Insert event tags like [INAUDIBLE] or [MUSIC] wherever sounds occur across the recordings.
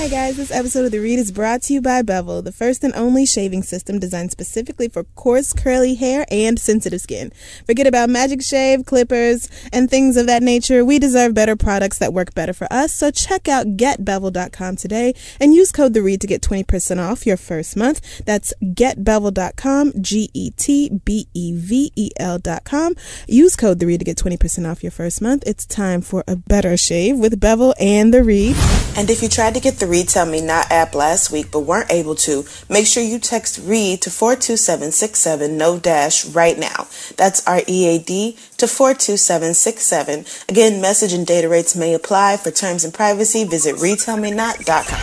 Hi guys, this episode of The Read is brought to you by Bevel, the first and only shaving system designed specifically for coarse, curly hair and sensitive skin. Forget about magic shave, clippers, and things of that nature. We deserve better products that work better for us, so check out getbevel.com today and use code The Read to get 20% off your first month. That's getbevel.com, G E T B E V E L.com. Use code The Read to get 20% off your first month. It's time for a better shave with Bevel and The Read. And if you tried to get the Read Tell Me Not app last week but weren't able to, make sure you text READ to 42767 no dash right now. That's R E A D to 42767. Again, message and data rates may apply. For terms and privacy, visit readtellmenot.com.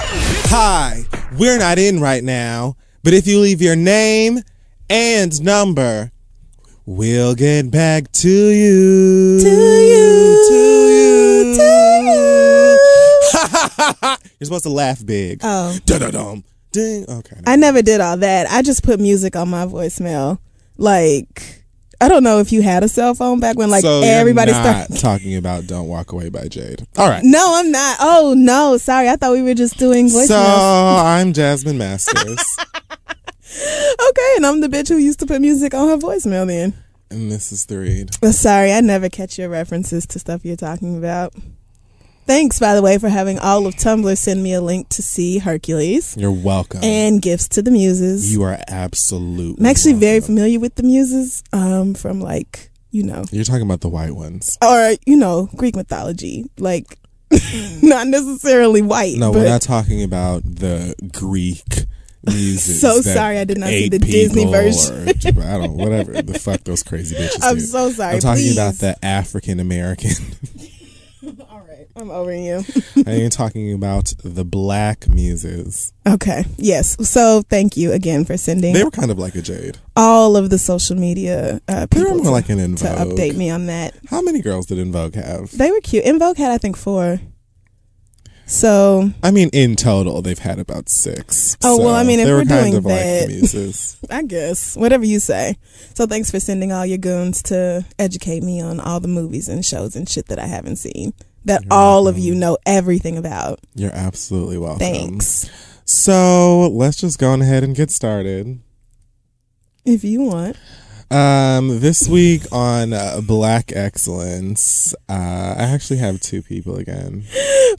Hi, we're not in right now, but if you leave your name and number, we'll get back to you. To you. To you. To you. [LAUGHS] You're supposed to laugh big. Oh. Da-da-dum. Ding. Okay. I never did all that. I just put music on my voicemail. Like, I don't know if you had a cell phone back when, like, so everybody started. [LAUGHS] talking about "Don't Walk Away" by Jade. All right. No, I'm not. Oh, no. Sorry. I thought we were just doing voicemails. So [LAUGHS] I'm Jasmine Masters, okay. And I'm the bitch who used to put music on her voicemail then. and this is the read. Sorry, I never catch your references to stuff you're talking about. Thanks, by the way, for having all of Tumblr send me a link to see Hercules You're welcome. and gifts to the muses. you are absolutely. I'm actually very familiar with the muses um, from, like, you know, You're talking about the white ones. or you know greek mythology like [LAUGHS] not necessarily white No, but we're not talking about the Greek muses. [LAUGHS] So sorry I did not see the Disney version. or- I don't. Whatever the fuck those crazy [LAUGHS] bitches. i'm do. so sorry I'm talking please. about the African American. I'm over you I am talking about the black muses. okay yes so thank you again for sending They were kind of like a jade. all of the social media uh, They were people more to, like an In to update me on that How many girls did En Vogue have? they were cute En Vogue had i think four so I mean, in total, they've had about six. Oh, well, I mean, if they we're doing of like that- the muses. [LAUGHS] i guess whatever you say so thanks for sending all your goons to educate me on all the movies and shows and shit that i haven't seen that all of you know everything about You're absolutely welcome. Thanks. So let's just go on ahead and get started. If you want. Um, this week on uh, Black Excellence, uh, I actually have two people again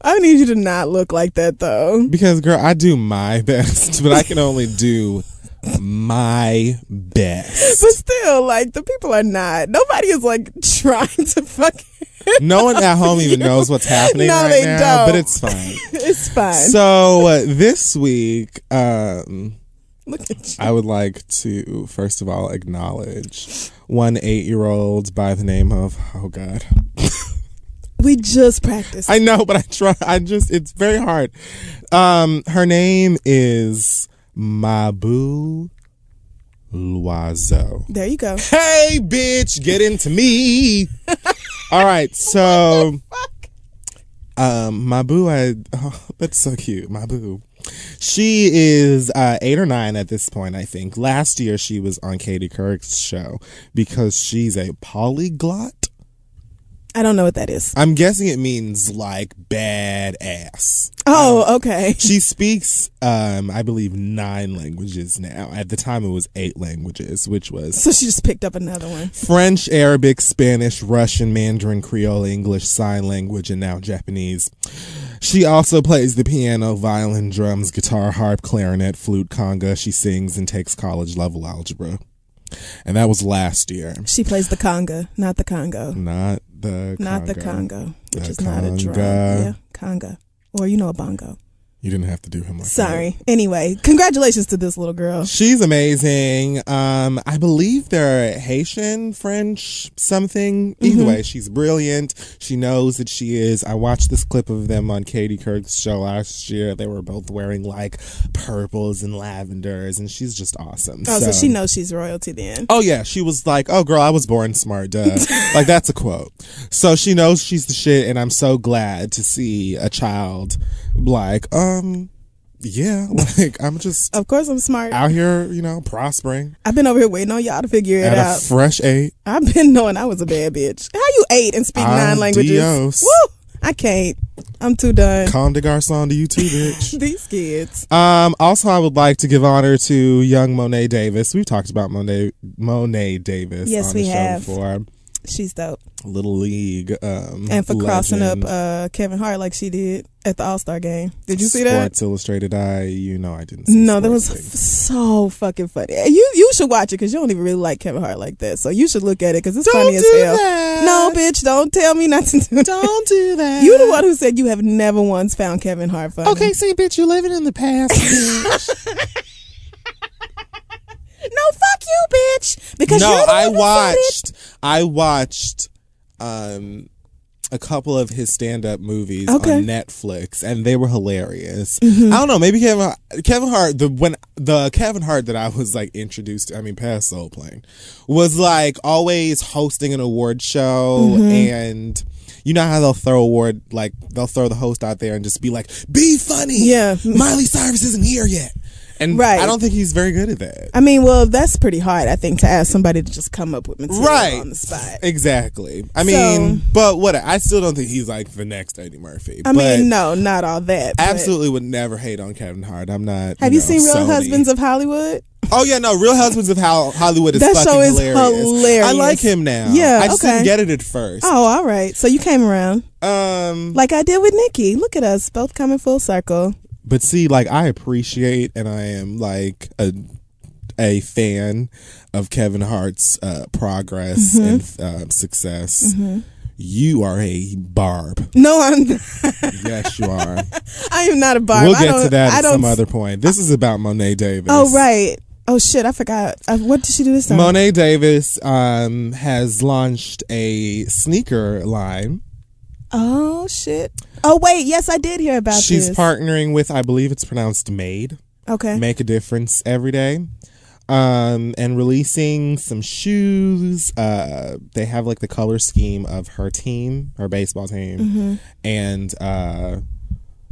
I need you to not look like that though. because, girl, I do my [LAUGHS] best, but I can only do my best. But still, like the people are not. Nobody is like [LAUGHS] trying to fucking. No one at home even knows what's happening No, right they now, don't. but it's fine. [LAUGHS] It's fine. So uh, this week, um, look at you. I would like to first of all acknowledge one eight-year-old by the name of oh god. [LAUGHS] We just practiced. I know, but I try. I just it's very hard. Um, her name is Mabou Loiseau. there you go. Hey, bitch, get into me. [LAUGHS] All right, [LAUGHS] so um, Mabou, I [LAUGHS] oh, that's so cute, my boo. She is uh, eight or nine at this point, I think. Last year, she was on Katie Couric's show because she's a polyglot. I don't know what that is. I'm guessing it means like badass. Oh, okay. [LAUGHS] She speaks, um, I believe, nine languages now. At the time, it was eight languages, which was So she just picked up another one. French, Arabic, Spanish, Russian, Mandarin, Creole, English, Sign Language, and now Japanese. She also plays the piano, violin, drums, guitar, harp, clarinet, flute, conga. She sings and takes college level algebra. And that was last year. She plays the conga, not the Congo. Not the Not the conga. Congo, which The is not a drum. conga. Yeah, conga. Or you know a bongo. You didn't have to do him like that. Sorry. Anyway, congratulations to this little girl. She's amazing. Um, I believe they're Haitian, French, something. Either way, she's brilliant. She knows that she is. I watched this clip of them on Katie Couric's show last year. They were both wearing like purples and lavenders, and she's just awesome. Oh, so, she knows she's royalty then. Oh yeah, she was like, "Oh girl, I was born smart, duh." [LAUGHS] like that's a quote. So she knows she's the shit, and I'm so glad to see a child like, um, yeah, [LAUGHS] like I'm just Of course, I'm smart. out here, you know, prospering I've been over here waiting on y'all to figure it at out. a fresh eight. I've been knowing I was a bad bitch. How you eight and speak nine I'm languages? Dios. Woo! I can't. I'm too done. Calm de garçon to you too, [LAUGHS] bitch. These kids. Um, also, I would like to give honor to young Mo'ne Davis. We've talked about Mo'ne Mo'ne Davis Yes, on we the show have. before. She's dope. Little League, um, And for crossing up uh, Kevin Hart like she did at the All Star game. Did you see that? Sports Illustrated. I, you know, I didn't. See No, that was f- so fucking funny. You you should watch it because you don't even really like Kevin Hart like that. So you should look at it because it's Don't funny as hell. that. No, bitch, don't tell me not to do Don't do that. You the one who said you have never once found Kevin Hart funny. Okay, see, bitch, you're living in the past. [LAUGHS] bitch. No, fuck you, bitch. Because no, I one who said it. watched. I watched. Um. A couple of his stand-up movies Okay. on Netflix, and they were hilarious. Mm-hmm. I don't know, maybe Kevin Kevin Hart, the when the Kevin Hart that I was like introduced to, I mean, past Soul Plane, was like always hosting an award show, Mm-hmm. and you know how they'll throw award like they'll throw the host out there and just be like, "Be funny." Yeah. Miley Cyrus isn't here yet, and Right. I don't think he's very good at that. I mean, well, that's pretty hard, I think, to ask somebody to just come up with material right on the spot. exactly i mean but what i still don't think he's like the next eddie murphy I mean, no, not all that. absolutely would never hate on kevin hart i'm not Have you know, seen Real Sony. Husbands of Hollywood? oh yeah no real husbands of hollywood is That fucking show is hilarious. hilarious. i like him now Yeah, i just okay. didn't get it at first Oh, all right. So you came around um like I did with Nikki. Look at us, both coming full circle. But see like i appreciate and i am like a a fan of kevin hart's uh progress Mm-hmm. and uh, success you are a barb No, I'm. yes you are [LAUGHS] I am not a barb. we'll I get don't, to that I at don't. some other point. This is about Mo'ne Davis. Oh right. Oh shit, I forgot. Uh, what did she do this time? Mo'ne Davis um, has launched a sneaker line. Oh shit. Oh wait, yes, I did hear about this. She's this. partnering with, I believe it's pronounced Made, okay. Make a Difference Every Day. Um, and releasing some shoes. Uh, they have like the color scheme of her team, her baseball team, Mm-hmm. and uh,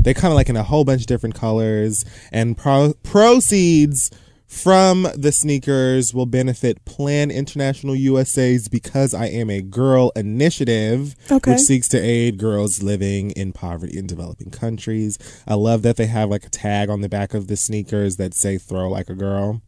they kind of like in a whole bunch of different colors. And pro- proceeds from the sneakers will benefit Plan International USA's Because I Am a Girl initiative, Okay. which seeks to aid girls living in poverty in developing countries. I love that they have like a tag on the back of the sneakers that say "Throw like a girl."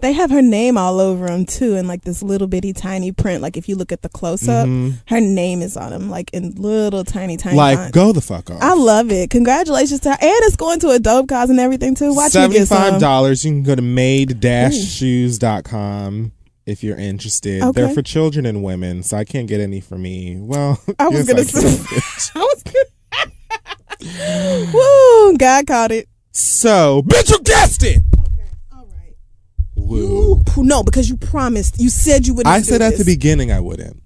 They have her name all over them too, in like this little bitty tiny print. Like if you look at the close up, her name is on them, like in little tiny tiny. Mm-hmm. like, font. go the fuck off. I love it. Congratulations to her, and it's going to a dope cause and everything too. Watch me get Seventy-five dollars. You can go to made-shoes.com if you're interested. Okay. They're for children and women, so I can't get any for me. Well, [LAUGHS] I was yes, gonna say. [LAUGHS] I was gonna. [LAUGHS] Woo! God caught it. So, bitch, you guessed it. Okay. All right. Woo. Ooh, no, because you promised. You said you would. I said at the beginning I wouldn't.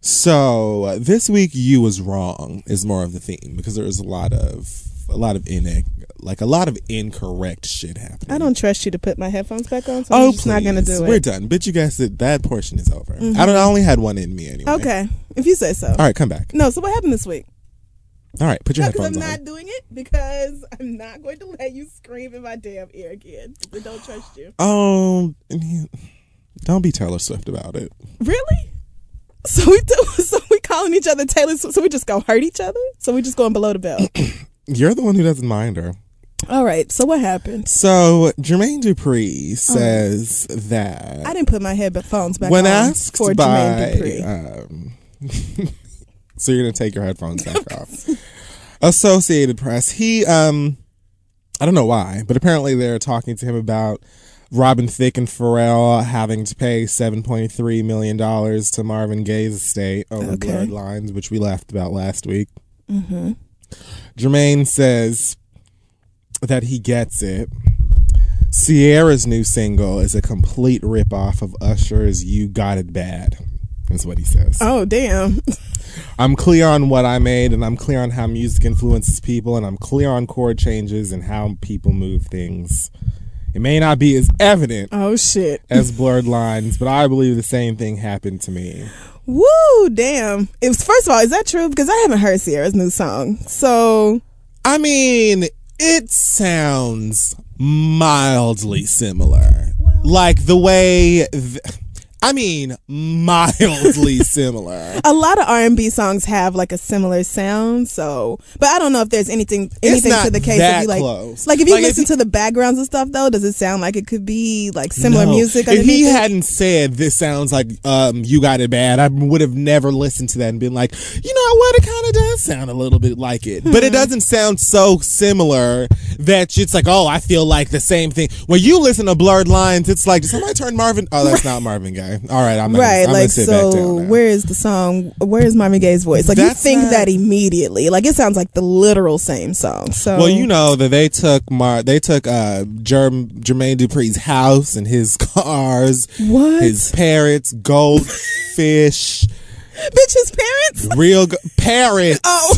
So uh, this week you was wrong is more of the theme because there is a lot of a lot of in like a lot of incorrect shit happening. I don't trust you to put my headphones back on, so Oh, I'm just not gonna please. do We're it. done. But you guys that that portion is over. I don't. I only had one in me anyway. Okay, if you say so. All right, come back. No, so what happened this week? All right, put your No, because I'm headphones on. not doing it because I'm not going to let you scream in my damn ear again. I don't trust you. Oh, don't be Taylor Swift about it. Really? So we do. [LAUGHS] So we calling each other Taylor. Swift, So we just go hurt each other. So we just going below the belt. [CLEARS THROAT] You're the one who doesn't mind her. All right. So what happened? So Jermaine Dupri says that I didn't put my headphones back when on asked for by Jermaine Dupri. um, [LAUGHS] so you're gonna take your headphones back off. Associated press. He um i don't know why but apparently they're talking to him about robin thicke and pharrell having to pay 7.3 million dollars to marvin gaye's estate over Okay. Blurred Lines which we laughed about last week. Jermaine says that he gets it. Ciara's new single is a complete ripoff of Usher's You Got It Bad, is what he says. oh damn. I'm clear on what I made, and I'm clear on how music influences people, and I'm clear on chord changes and how people move things It may not be as evident Oh shit. as blurred lines, but I believe the same thing happened to me. Woo, damn. It was first of all, is that true? Because I haven't heard Ciara's new song. So I mean, it sounds mildly similar. Like the way th- I mean, mildly [LAUGHS] similar. a lot of R and B songs have like a similar sound. So, but I don't know if there's anything anything to the case that if you like close. like if you Like, if listen he- to the backgrounds and stuff though. Does it sound like it could be like similar No. music? If he it? hadn't said this sounds like um, you got it bad, I would have never listened to that and been like, you know what, it kind of does sound a little bit like it, but it Hmm. doesn't sound so similar that it's like, oh, I feel like the same thing. When you listen to Blurred Lines, it's like, did somebody turn Marvin? Oh, that's [LAUGHS] not Marvin Gaye. All right, I'm right, I'm like gonna sit back so. Where is the song? Where is Marvin Gaye's voice? Like That's you think not- that immediately. Like it sounds like the literal same song. So Well, you know that they took Mar, they took uh Jerm, Jermaine Dupri's house and his [LAUGHS] cars, What? his parrots, goldfish, [LAUGHS] bitch, his parents. real go- parrots. Oh,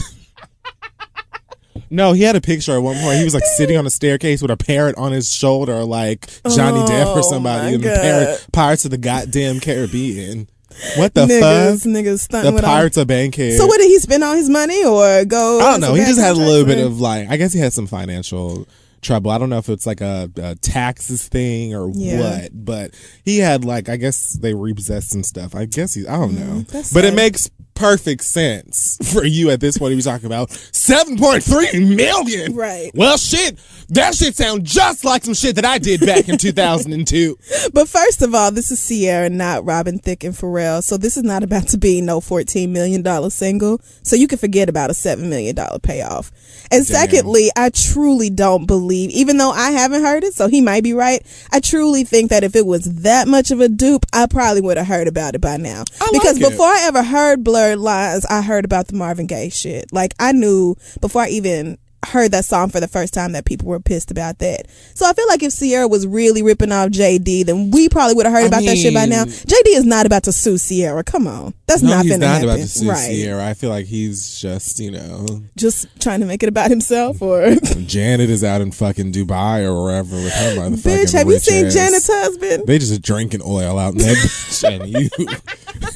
No, he had a picture at one point. He was like sitting on a staircase with a parrot on his shoulder, like Johnny Depp or Oh, somebody. And the parrot, Pirates of the goddamn Caribbean. What the niggas, fuck? niggas stunting The all- Pirates of Bankhead. So what did he spend all his money or go? I don't know. He just had a little bit of. like, I guess he had some financial trouble. I don't know if it's like a, a taxes thing or Yeah. what, but he had like, I guess they repossessed some stuff. I guess he, I don't know. Mm, that's But it makes perfect sense for you at this point. He was talking about 7.3 million. Right. Well, shit, that shit sounds just like some shit that I did back in 2002. [LAUGHS] But first of all, this is Ciara, not Robin Thicke and Pharrell. So this is not about to be no $14 million single. So you can forget about a $7 million payoff. And secondly, I truly don't believe, even though I haven't heard it, so he might be right. I truly think that if it was that much of a dupe, I probably would have heard about it by now. I because like it. before I ever heard Lines, I heard about the Marvin Gaye shit. Like I knew before I even heard that song for the first time that people were pissed about that. So I feel like if Ciara was really ripping off JD, then we probably would have heard I about that shit by now. JD is not about to sue Ciara. Come on. That's No, not he's not happen. about to sue right. Ciara. I feel like he's just, you know, Just trying to make it about himself or [LAUGHS] Janet is out in fucking Dubai or wherever with her motherfucking Bitch, have you seen ass. Janet's husband? They just drinking oil out in that [LAUGHS] bitch and you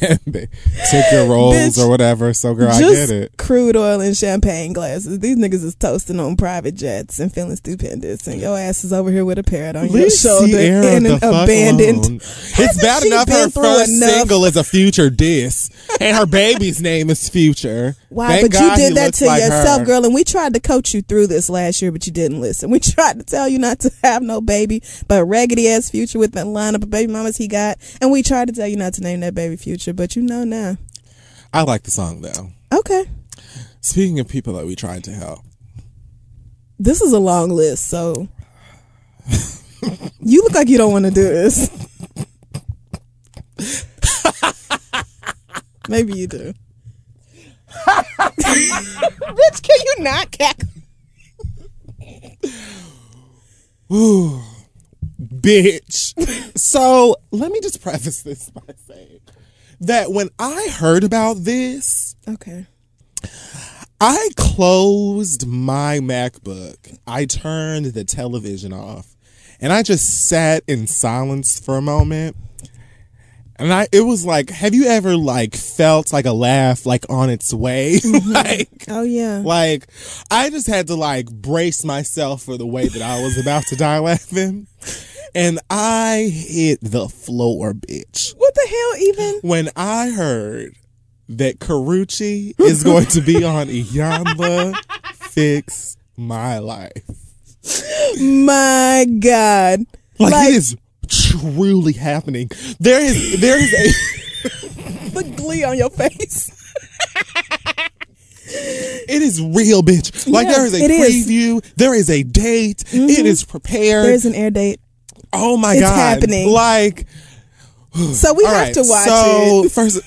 and they took your rolls Bitch, or whatever. So girl, I get it. crude oil and champagne glasses. These niggas is on private jets and feeling stupendous, and your ass is over here with a parrot on your shoulder Ciara the an abandoned. alone. [LAUGHS] It's Hasn't bad enough her first enough? single is a future diss, and her baby's name is Future. Wow, Thank but God you did that to like yourself, her. girl. And we tried to coach you through this last year, but you didn't listen. [LAUGHS] We tried to tell you not to have no baby, but raggedy ass future with that lineup of baby mamas he got. And we tried to tell you not to name that baby future, but you know now. I like the song though. Okay. Speaking of people that we tried to help, This is a long list, so [LAUGHS] you look like you don't want to do this. [LAUGHS] Maybe you do. [LAUGHS] Bitch, can you not cackle? Ooh, [SIGHS] bitch. so let me just preface this by saying that when I heard about this, Okay. I closed my MacBook. I turned the television off and I just sat in silence for a moment. And I it was like, have you ever like felt like a laugh like on its way? [LAUGHS] Mm-hmm. like Oh yeah. like I just had to like brace myself for the way that I was about to die laughing. And I hit the floor, bitch. What the hell even? When I heard that Karrueche is going to be on Iyanla Fix My Life. My God. Like, Like- it is truly happening. There is there is a [LAUGHS] The glee on your face. it is real, bitch. Like there is a it is. preview, there is a date, it mm-hmm. is prepared. There's an air date. oh my it's god. It's happening. Like So we all have right, to watch so it. first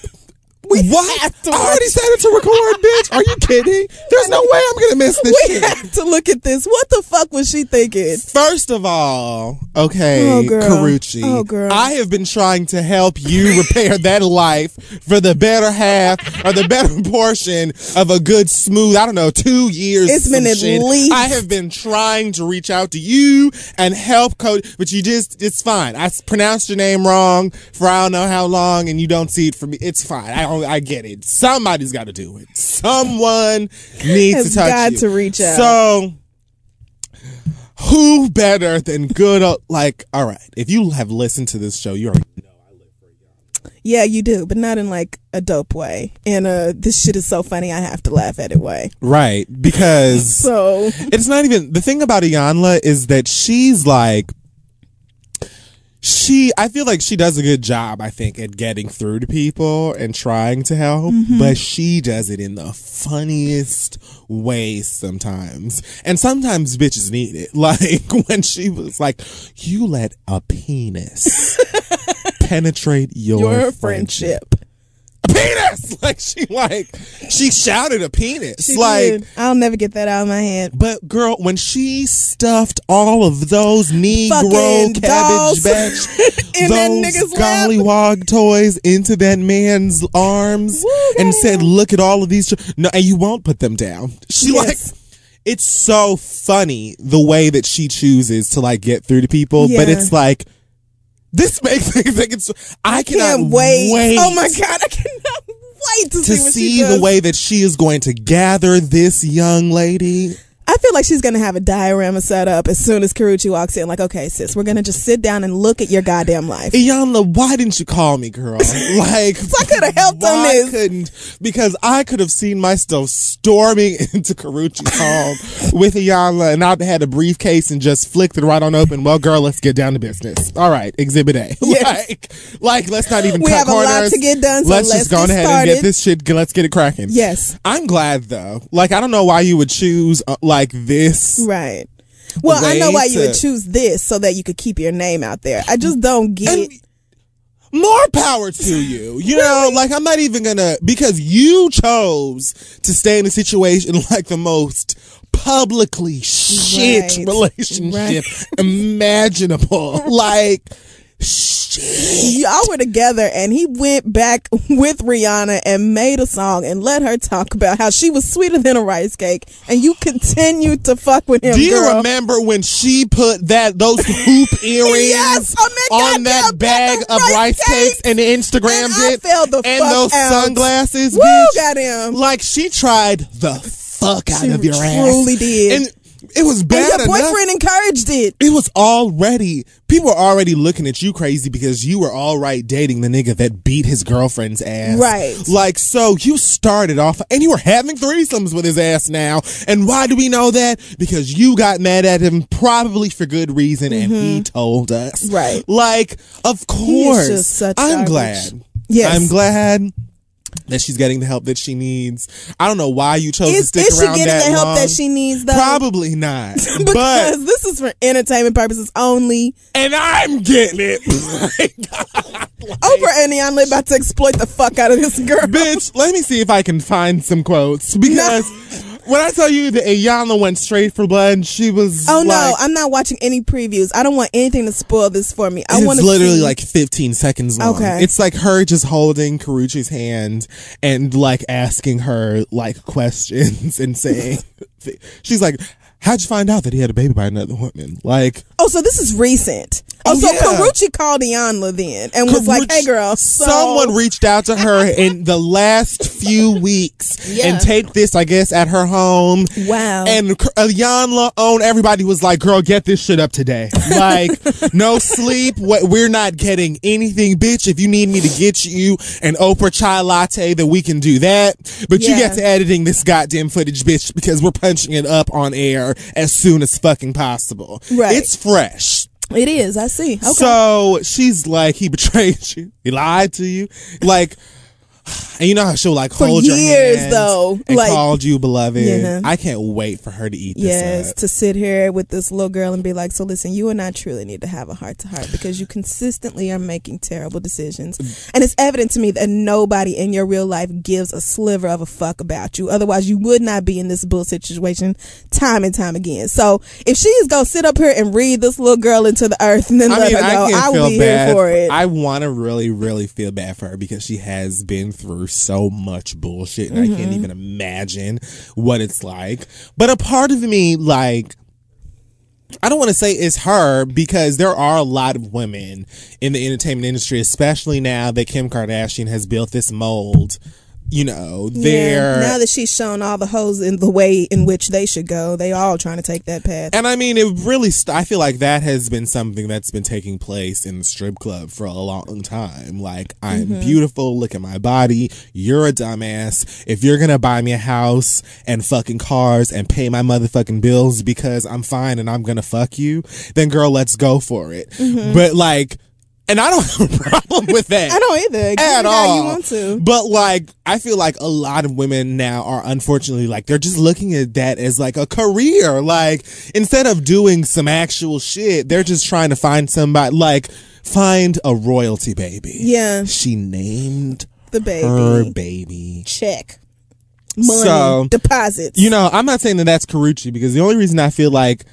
We what? have to I already set it to record, [LAUGHS] bitch. Are you kidding? There's no way I'm gonna miss this We shit. have to look at this. What the fuck was she thinking? First of all, okay, Oh, girl. Karrueche, Oh, girl. I have been trying to help you repair that life for the better half or the better [LAUGHS] portion of a good smooth, I don't know, two years. It's been at shit. least- I have been trying to reach out to you and help coach, but you just, it's fine. I pronounced your name wrong for I don't know how long and you don't see it for me. It's fine. I don't, I get it. Somebody's got to do it. Someone needs Has to touch got you. to reach out. So, who better than good like all right if you have listened to this show you already know i live for you Yeah, you do, but not in like a dope way. And uh, this shit is so funny, I have to laugh at it way. right because So it's not even the thing about Iyanla is that she's like she I feel like she does a good job I think at getting through to people and trying to help mm-hmm. but she does it in the funniest ways sometimes. And sometimes bitches need it. [LAUGHS] Like when she was like you let a penis [LAUGHS] penetrate your, your friendship. friendship. Penis [LAUGHS] like she like she shouted a penis She like did. I'll never get that out of my head. but girl, when she stuffed all of those Negro Fucking Cabbage Patch, [LAUGHS] those lap. gollywog toys into that man's arms, Woo, and said, "Look at all of these." ch-" No, and you won't put them down. She Yes. like. It's so funny the way that she chooses to like get through to people, but it's like this makes me think it's. I, cannot Can't wait. wait Oh my god, I cannot wait to, to see see the does. way that she is going to gather this young lady. I feel like she's gonna have a diorama set up as soon as Karrueche walks in. Like, okay, sis, we're gonna just sit down and look at your goddamn life. Iyanla, why didn't you call me, girl? [LAUGHS] Like, I coulda helped on this. couldn't? Because I could have seen myself storming [LAUGHS] into Karrueche's home with Iyanla, and I'd had a briefcase and just flicked it right on open. Well, girl, let's get down to business. All right, Exhibit A. [LAUGHS] Yes. Like, like, let's not even We cut have a lot to get done, so let's, let's just go get ahead and get this shit. Let's get it cracking. Yes. I'm glad though. Like, I don't know why you would choose uh, like this. Right. Well, I know why you would choose this so that you could keep your name out there. I just don't get. And more power to you. You know, like I'm not even gonna because you chose to stay in a situation [LAUGHS] like the most publicly shit Right. relationship [LAUGHS] imaginable. like shit. Y'all were together, and he went back [LAUGHS] with Rihanna and made a song and let her talk about how she was sweeter than a rice cake, and you continued to fuck with him. Do you girl. remember when she put that those [LAUGHS] hoop earrings Yes, on that on that goddamn bag of rice cakes and Instagrammed And I it the and those out. sunglasses? Woo, bitch? goddamn. Like she tried the fuck out She of your ass. truly did. and it was bad. And your enough. boyfriend encouraged it. it was already people were already looking at you crazy because you were all right dating the nigga that beat his girlfriend's ass. Right. Like so you started off and you were having threesomes with his ass now. And why do we know that? Because you got mad at him probably for good reason and he told us. Mm-hmm. Right. Like, of course. just such I'm garbage. glad. Yes. I'm glad that she's getting the help that she needs. I don't know why you chose to Is, stick is she around getting that the help long. that she needs, though? Probably not. [LAUGHS] but because this is for entertainment purposes only. and I'm getting it. [LAUGHS] Oprah and Iyanla about to exploit the fuck out of this girl. Bitch, let me see if I can find some quotes [LAUGHS] because when I tell you that Iyanla went straight for blood, she was Oh no, I'm not watching any previews. I don't want anything to spoil this for me. I want literally see. like 15 seconds long. Okay. It's like her just holding Karrueche's hand and like asking her like questions [LAUGHS] and saying, she's like, how'd you find out that he had a baby by another woman? Like, Oh, so this is recent. Oh, Oh, so yeah. Karrueche called Iyanla then and was like, "Hey, girl, so Someone reached out to her [LAUGHS] in the last few weeks Yeah. and taped this, I guess, at her home. Wow. And K- uh, Iyanla on everybody was like, "Girl, get this shit up today. Like, [LAUGHS] no sleep. What we're not getting anything, bitch. If you need me to get you an Oprah chai latte, then we can do that. But you get to editing this goddamn footage, bitch, because we're punching it up on air as soon as fucking possible. Right. It's fresh." It is. I see. Okay. So she's like, he betrayed [LAUGHS] you. He lied to you. Like, [SIGHS] And you know how she'll like For hold your years, hands though, and like- called you beloved. Yeah. I can't wait for her to eat this Yes, to sit here with this little girl and be like, so listen, you and I truly need to have a heart to heart because you consistently are making terrible decisions. And it's evident to me that nobody in your real life gives a sliver of a fuck about you. Otherwise, you would not be in this bullshit situation time and time again. So if she's going to sit up here and read this little girl into the earth and then I let mean, her I go, I, feel will be bad. here for it. I want to really, really feel bad for her because she has been through so much bullshit, and I Mm-hmm. can't even imagine what it's like. But a part of me, like, I don't want to say it's her because there are a lot of women in the entertainment industry, especially now that Kim Kardashian has built this mold. You know, they're yeah, now that she's shown all the hoes in the way in which they should go, they all trying to take that path. And I mean, it really, st- I feel like that has been something that's been taking place in the strip club for a long time. Like, I'm Mm-hmm. beautiful, look at my body, you're a dumbass. If you're gonna buy me a house and fucking cars and pay my motherfucking bills because I'm fine and I'm gonna fuck you, then girl, let's go for it. But like, and I don't have a [LAUGHS] problem with that. I don't either. Give at all. you want to. But like, I feel like a lot of women now are unfortunately like they're just looking at that as like a career. Like instead of doing some actual shit, they're just trying to find somebody like find a royalty baby. Yeah. She named The baby. her baby. Check. Money. So, deposits. You know, I'm not saying that that's Karrueche because the only reason I feel like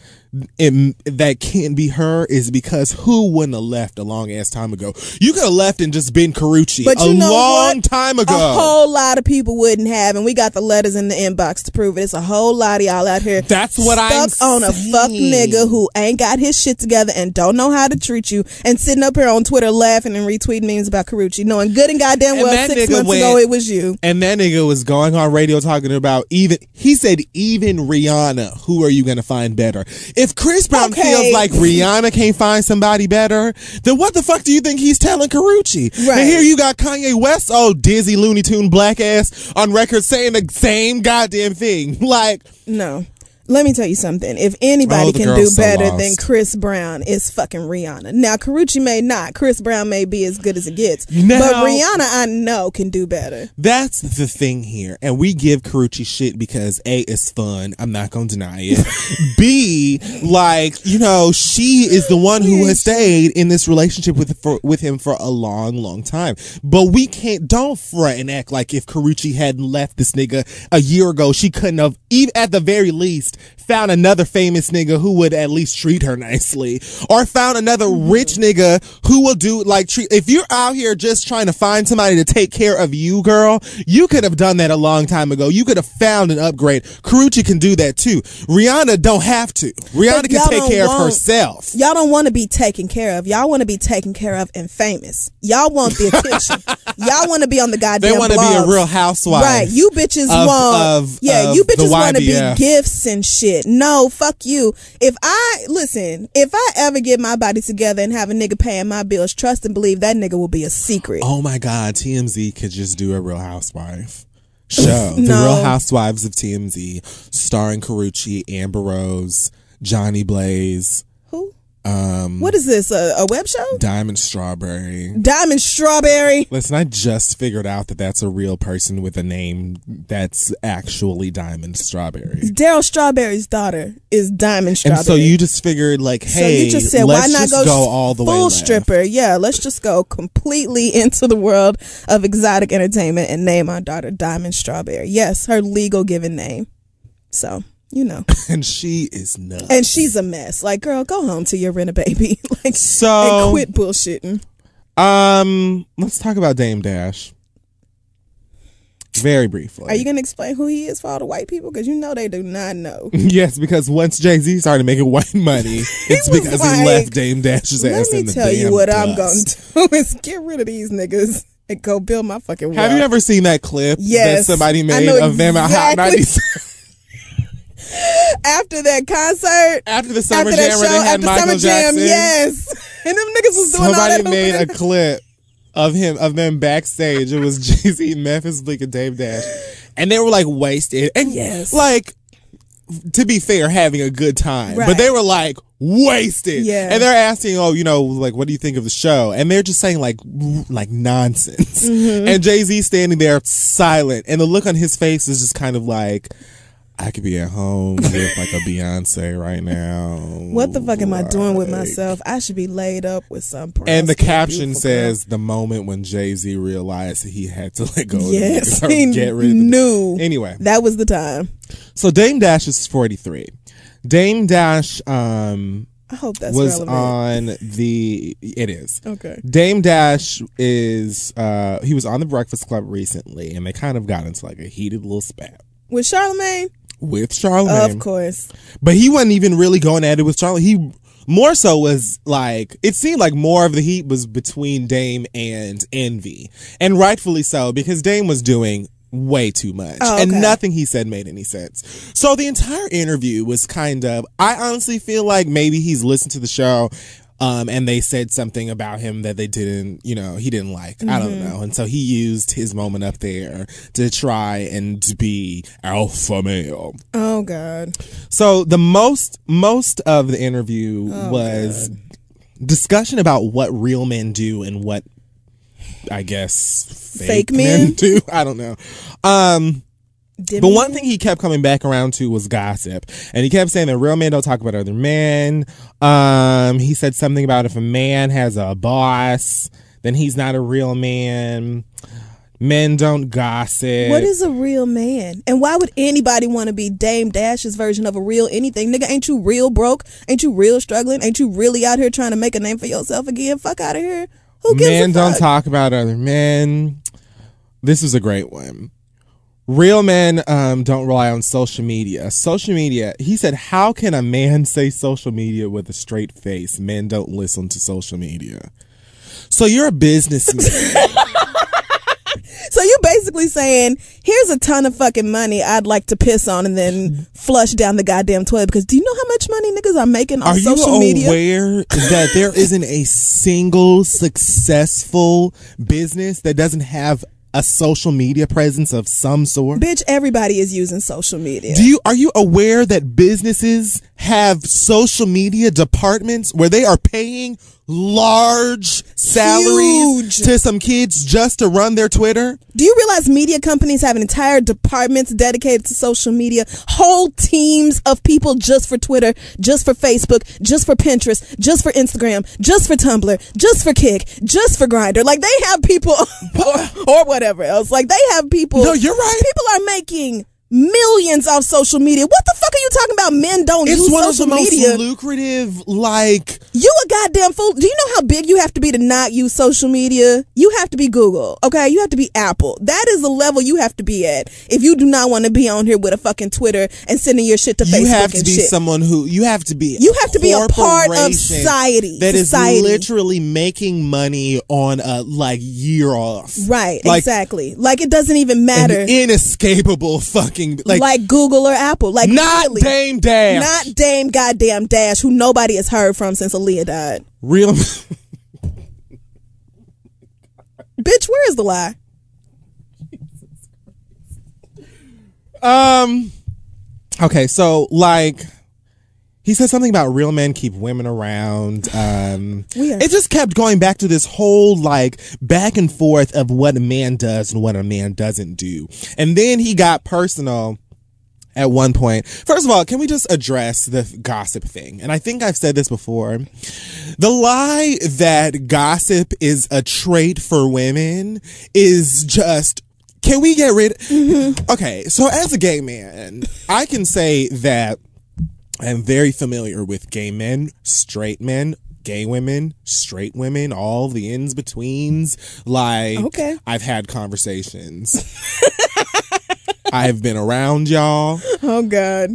it, that can't be her is because who wouldn't have left a long ass time ago? You could have left and just been Karrueche But a you know long what? time ago. A whole lot of people wouldn't have, and we got the letters in the inbox to prove it. It's a whole lot of y'all out here. That's what I'm stuck on a fuck nigga who ain't got his shit together and don't know how to treat you, and sitting up here on Twitter laughing and retweeting memes about Karrueche, knowing good and goddamn well that six months went- ago it was you. And that nigga was going on radio talking about even he said even Rihanna, who are you gonna find better? If Chris Brown Okay. feels like Rihanna can't find somebody better, then what the fuck do you think he's telling Karrueche? Right. And here you got Kanye West, oh dizzy Looney Tune black ass on record saying the same goddamn thing. [LAUGHS] Like No. Let me tell you something. If anybody Oh, can do so better lost. than Chris Brown, it's fucking Rihanna. Now, Karrueche may not. Chris Brown may be as good as it gets. Now- but Rihanna, I know, can do better. That's the thing here. And we give Karrueche shit because A, it's fun. I'm not going to deny it. [LAUGHS] B, like, you know, she is the one who has stayed in this relationship with, for, with him for a long, long time. But we can't, don't fret and act like if Karrueche hadn't left this nigga a year ago, she couldn't have, even at the very least, found another famous nigga who would at least treat her nicely. Or found another mm-hmm. rich nigga who will do, like, treat, if you're out here just trying to find somebody to take care of you, girl, you could have done that a long time ago. You could have found an upgrade. Karrueche can do that too. Rihanna don't have to. Rihanna can take care of herself. Y'all don't want to be taken care of. Y'all want to be taken care of and famous. Y'all want the attention. [LAUGHS] y'all want to be on the goddamn They want to be a real housewife. Right, you bitches of- want of- yeah, of you bitches want to be gifts and shit. No, fuck you. If I listen, if I ever get my body together and have a nigga paying my bills, trust and believe that nigga will be a secret. Oh my God, TMZ could just do a Real Housewife show. [LAUGHS] The Real Housewives of TMZ, starring Karrueche, Amber Rose, Johnny Blaze? Um, What is this? A, a web show? Diamond Strawberry. Diamond Strawberry. Listen, I just figured out that that's a real person with a name that's actually Diamond Strawberry. Darryl Strawberry's daughter is Diamond Strawberry. And so you just figured, like, So hey, you just said, let's why not just go, go, all the way full left. stripper? Yeah, let's just go completely [LAUGHS] into the world of exotic entertainment and name our daughter Diamond Strawberry. Yes, her legal given name. So you know, [LAUGHS] And she is nuts. and she's a mess. Like, girl, go home to your rent a baby. [LAUGHS] like, So- and quit bullshitting. Um, let's talk about Dame Dash. Very briefly. Are you gonna explain who he is for all the white people? Because you know they do not know. [LAUGHS] Yes, because once Jay Z started making white money, it's because like, he left Dame Dash's Let ass me in the tell you what I'm gonna do is get rid of these niggas and go build my fucking. Have you ever seen that clip Yes. that somebody made of them at Hot exactly. 97? After that concert? After the Summer after Jam show, they had after Michael Summer Jackson? Jam, yes. [LAUGHS] And them niggas was doing all Somebody that. made a clip of him of them backstage. It was [LAUGHS] Jay Z, Memphis Bleek, and Dame Dash, and they were like wasted and Yes. like to be fair, having a good time, Right. but they were like wasted. Yeah. And they're asking, oh, you know, like, what do you think of the show? And they're just saying like, like nonsense. Mm-hmm. And Jay Z standing there silent, and the look on his face is just kind of like. I could be at home with like a Beyonce right now. What the fuck am I doing with myself? I should be laid up with some. And the caption beautiful girl. says the moment when Jay Z realized he had to let go of Yes, the niggas he get rid of the knew. Anyway, That was the time. so Dame Dash is 43. Dame Dash um, I hope that's was relevant. on the. It is. Okay. Dame Dash is. Uh, he was on the Breakfast Club recently, and they kind of got into like a heated little spat With Charlamagne? With Charlamagne. Of course. But he wasn't even really going at it with Charlotte. He more so was like it seemed like more of the heat was between Dame and Envy, and rightfully so because Dame was doing way too much, Oh, and nothing he said made any sense. So the entire interview was kind of. I honestly feel like maybe he's listened to the show. Um, and they said something about him that they didn't, you know, he didn't like. I don't Mm-hmm. know. And so he used his moment up there to try and be alpha male. Oh God. So the most most of the interview Oh, was discussion about what real men do and what I guess fake, Fake men? men? [LAUGHS] do. I don't know. Um But one thing he kept coming back around to was gossip. And he kept saying that real men don't talk about other men. Um he said something about if a man has a boss, then he's not a real man. Men don't gossip. What is a real man? And why would anybody want to be Dame Dash's version of a real anything? Nigga, ain't you real broke? Ain't you real struggling? Ain't you really out here trying to make a name for yourself again? Fuck out of here. Who gives men a don't talk about other men. This is a great one. Real men um, don't rely on social media. Social media, he said, how can a man [LAUGHS] say social media with a straight face? Men don't listen to social media. So you're a businessman. [LAUGHS] So you're basically saying, here's a ton of fucking money I'd like to piss on and then flush down the goddamn toilet because do you know how much money niggas are making on Are social you media? aware that there isn't a single successful business that doesn't have a social media presence of some sort? Bitch, everybody is using social media. Do you are you aware that businesses have social media departments where they are paying large salaries Huge. to some kids just to run their Twitter? Do you realize media companies have an entire departments dedicated to social media? Whole teams of people just for Twitter, just for Facebook, just for Pinterest, just for Instagram, just for Tumblr, just for Kik, just for Grindr. Like they have people [LAUGHS] or, or whatever else. Like they have people. No, you're right. People are making millions off social media. What the fuck are you talking about? Men don't use the city. It's use one of the social most lucrative like You a goddamn fool. Do you know how big you have to be to not use social media? You have to be Google, okay? You have to be Apple. That is the level you have to be at if you do not want to be on here with a fucking Twitter and sending your shit to Facebook you have to be shit. someone who you have to be You have to be a part of society. that is Society. literally making money on a like year off right, like exactly. Like it doesn't even matter. an inescapable fucking like, Like, Google or Apple. Like not really. Dame Dash Not Dame goddamn Dash, who nobody has heard from since Aaliyah died. real [LAUGHS] Bitch, where is the lie? Um. Okay, so like, he said something about real men keep women around. Um, [LAUGHS] Weird. it just kept going back to this whole like back and forth of what a man does and what a man doesn't do, and then he got personal. At one point, first of all, can we just address the gossip thing? And I think I've said this before. The lie that gossip is a trait for women is just can we get rid Okay, so as a gay man, I can say that I'm very familiar with gay men, straight men, gay women, straight women, all the ins betweens. Like Okay. I've had conversations. [LAUGHS] I've been around y'all Oh God.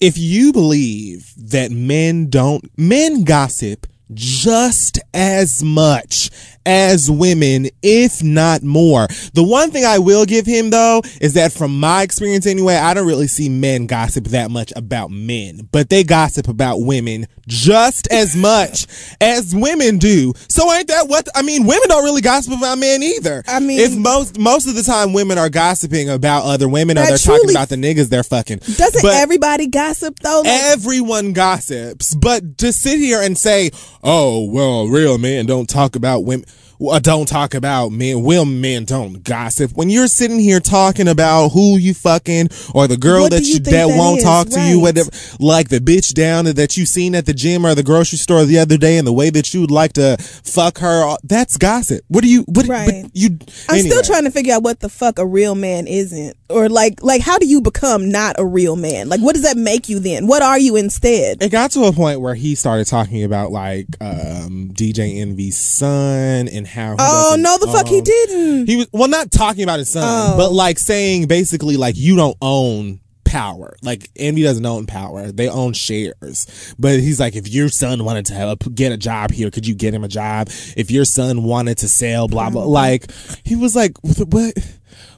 if you believe that men don't men gossip just as much as women, if not more. The one thing I will give him though is that from my experience anyway, I don't really see men gossip that much about men, but they gossip about women just as much as women do. So ain't that what I mean? Women don't really gossip about men either. I mean- if most most of the time women are gossiping about other women or they're talking about the niggas they're fucking. Doesn't But- everybody gossip though? Like, Everyone gossips, but to sit here and say, "Oh, well, real men don't talk about women." Well, don't talk about men. Real men don't gossip. When you're sitting here talking about who you fucking or the girl What that you you that that won't is? talk to you, whatever, like the bitch down that you seen at the gym or the grocery store the other day, and the way that you would like to fuck her, that's gossip. What do you? What? Right. You. I'm anyway. still trying to figure out what the fuck a real man isn't, or like, like how do you become not a real man? Like, what does that make you then? What are you instead? it got to a point where he started talking about like um, DJ Envy's son and He Oh no, the fuck he didn't. He was well, not talking about his son, Oh. but like saying basically like you don't own power. Like Envy doesn't own power; they own shares. But he's like, if your son wanted to have a, get a job here, could you get him a job? If your son wanted to sell, blah blah. Mm-hmm. Like he was like, what?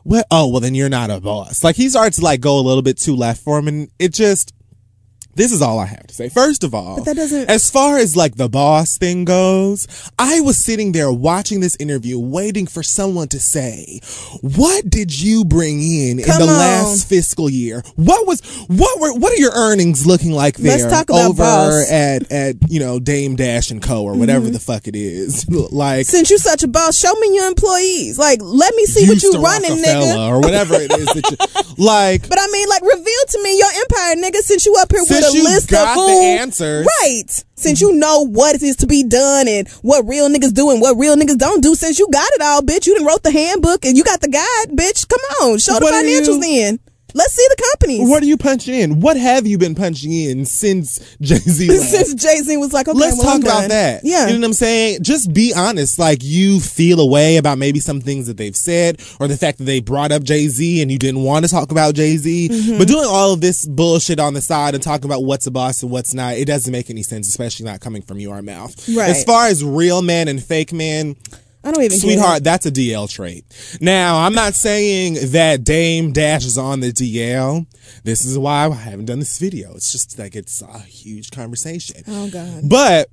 What? Oh well, then you're not a boss. Like he started to like go a little bit too left for him, and it just. This is all I have to say. First of all, that doesn't- as far as like the boss thing goes, I was sitting there watching this interview, waiting for someone to say, "What did you bring in in the on. last fiscal year? What was what were what are your earnings looking like there? Let's talk about over boss. Mm-hmm. at at you know Dame Dash and Co or whatever the fuck it is. [LAUGHS] like Since you're such a boss, show me your employees. Like, let me see what you running, nigga. or whatever it is that you [LAUGHS] like. But I mean, like, reveal to me your empire, nigga. Since you up here Since a list got of the who, answers. right? Since you know what is to be done and what real niggas do and what real niggas don't do, since you got it all, bitch, you done wrote the handbook and you got the guide, bitch. Come on, show the What are financials you- then. Let's see the companies. What are you punching in? What have you been punching in since Jay Z? Since Jay Z was like, okay, Let's well, talk about that. Yeah. You know what I'm saying? Just be honest. Like you feel a way about maybe some things that they've said or the fact that they brought up Jay Z and you didn't want to talk about Jay Z. Mm-hmm. But doing all of this bullshit on the side and talking about what's a boss and what's not, it doesn't make any sense, especially not coming from your mouth. Right. As far as real man and fake man, I don't even Sweetheart, that's a DL trait. Now, I'm not saying that Dame Dash is on the DL. This is why I haven't done this video. It's just like it's a huge conversation. Oh God. But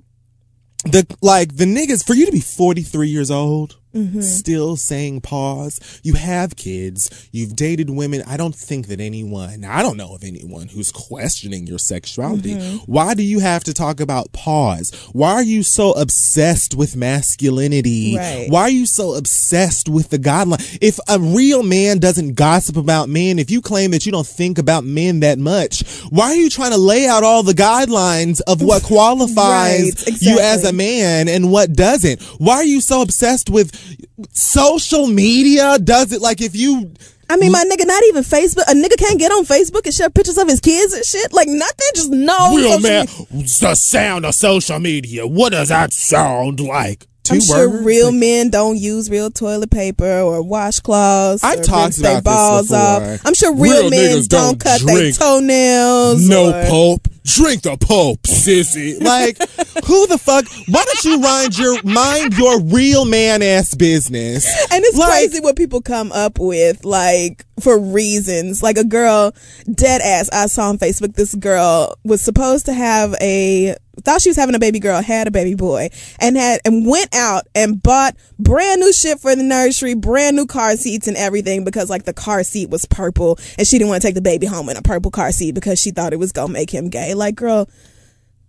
the like the niggas for you to be 43 years old Mm-hmm. still saying pause. You have kids. You've dated women. I don't think that anyone i don't know of anyone who's questioning your sexuality. Mm-hmm. Why do you have to talk about pause? Why are you so obsessed with masculinity? Right. why are you so obsessed with the guideline? If a real man doesn't gossip about men if you claim that you don't think about men that much why are you trying to lay out all the guidelines of what [LAUGHS] qualifies Right, you as a man and what doesn't. Why are you so obsessed with social media? Does it like if you I mean, my nigga, not even Facebook. A nigga can't get on Facebook and share pictures of his kids and shit. Like nothing. Just no. real man media. the sound of social media? What does that sound like? Two I'm sure real Like, men don't use real toilet paper or washcloths. I've or talked about this balls before. off. I'm sure real, Real men don't, don't cut their toenails. no or- pulp. Drink the pulp, sissy. Like, [LAUGHS] who the fuck? Why don't you mind your mind your real man ass business? And it's Like- crazy what people come up with, like for reasons. Like a girl, dead ass. I saw on Facebook. This girl was supposed to have a thought she was having a baby girl, had a baby boy, and had and went out and bought brand new shit for the nursery, brand new car seats and everything because like the car seat was purple and she didn't want to take the baby home in a purple car seat because she thought it was gonna make him gay. Like, girl.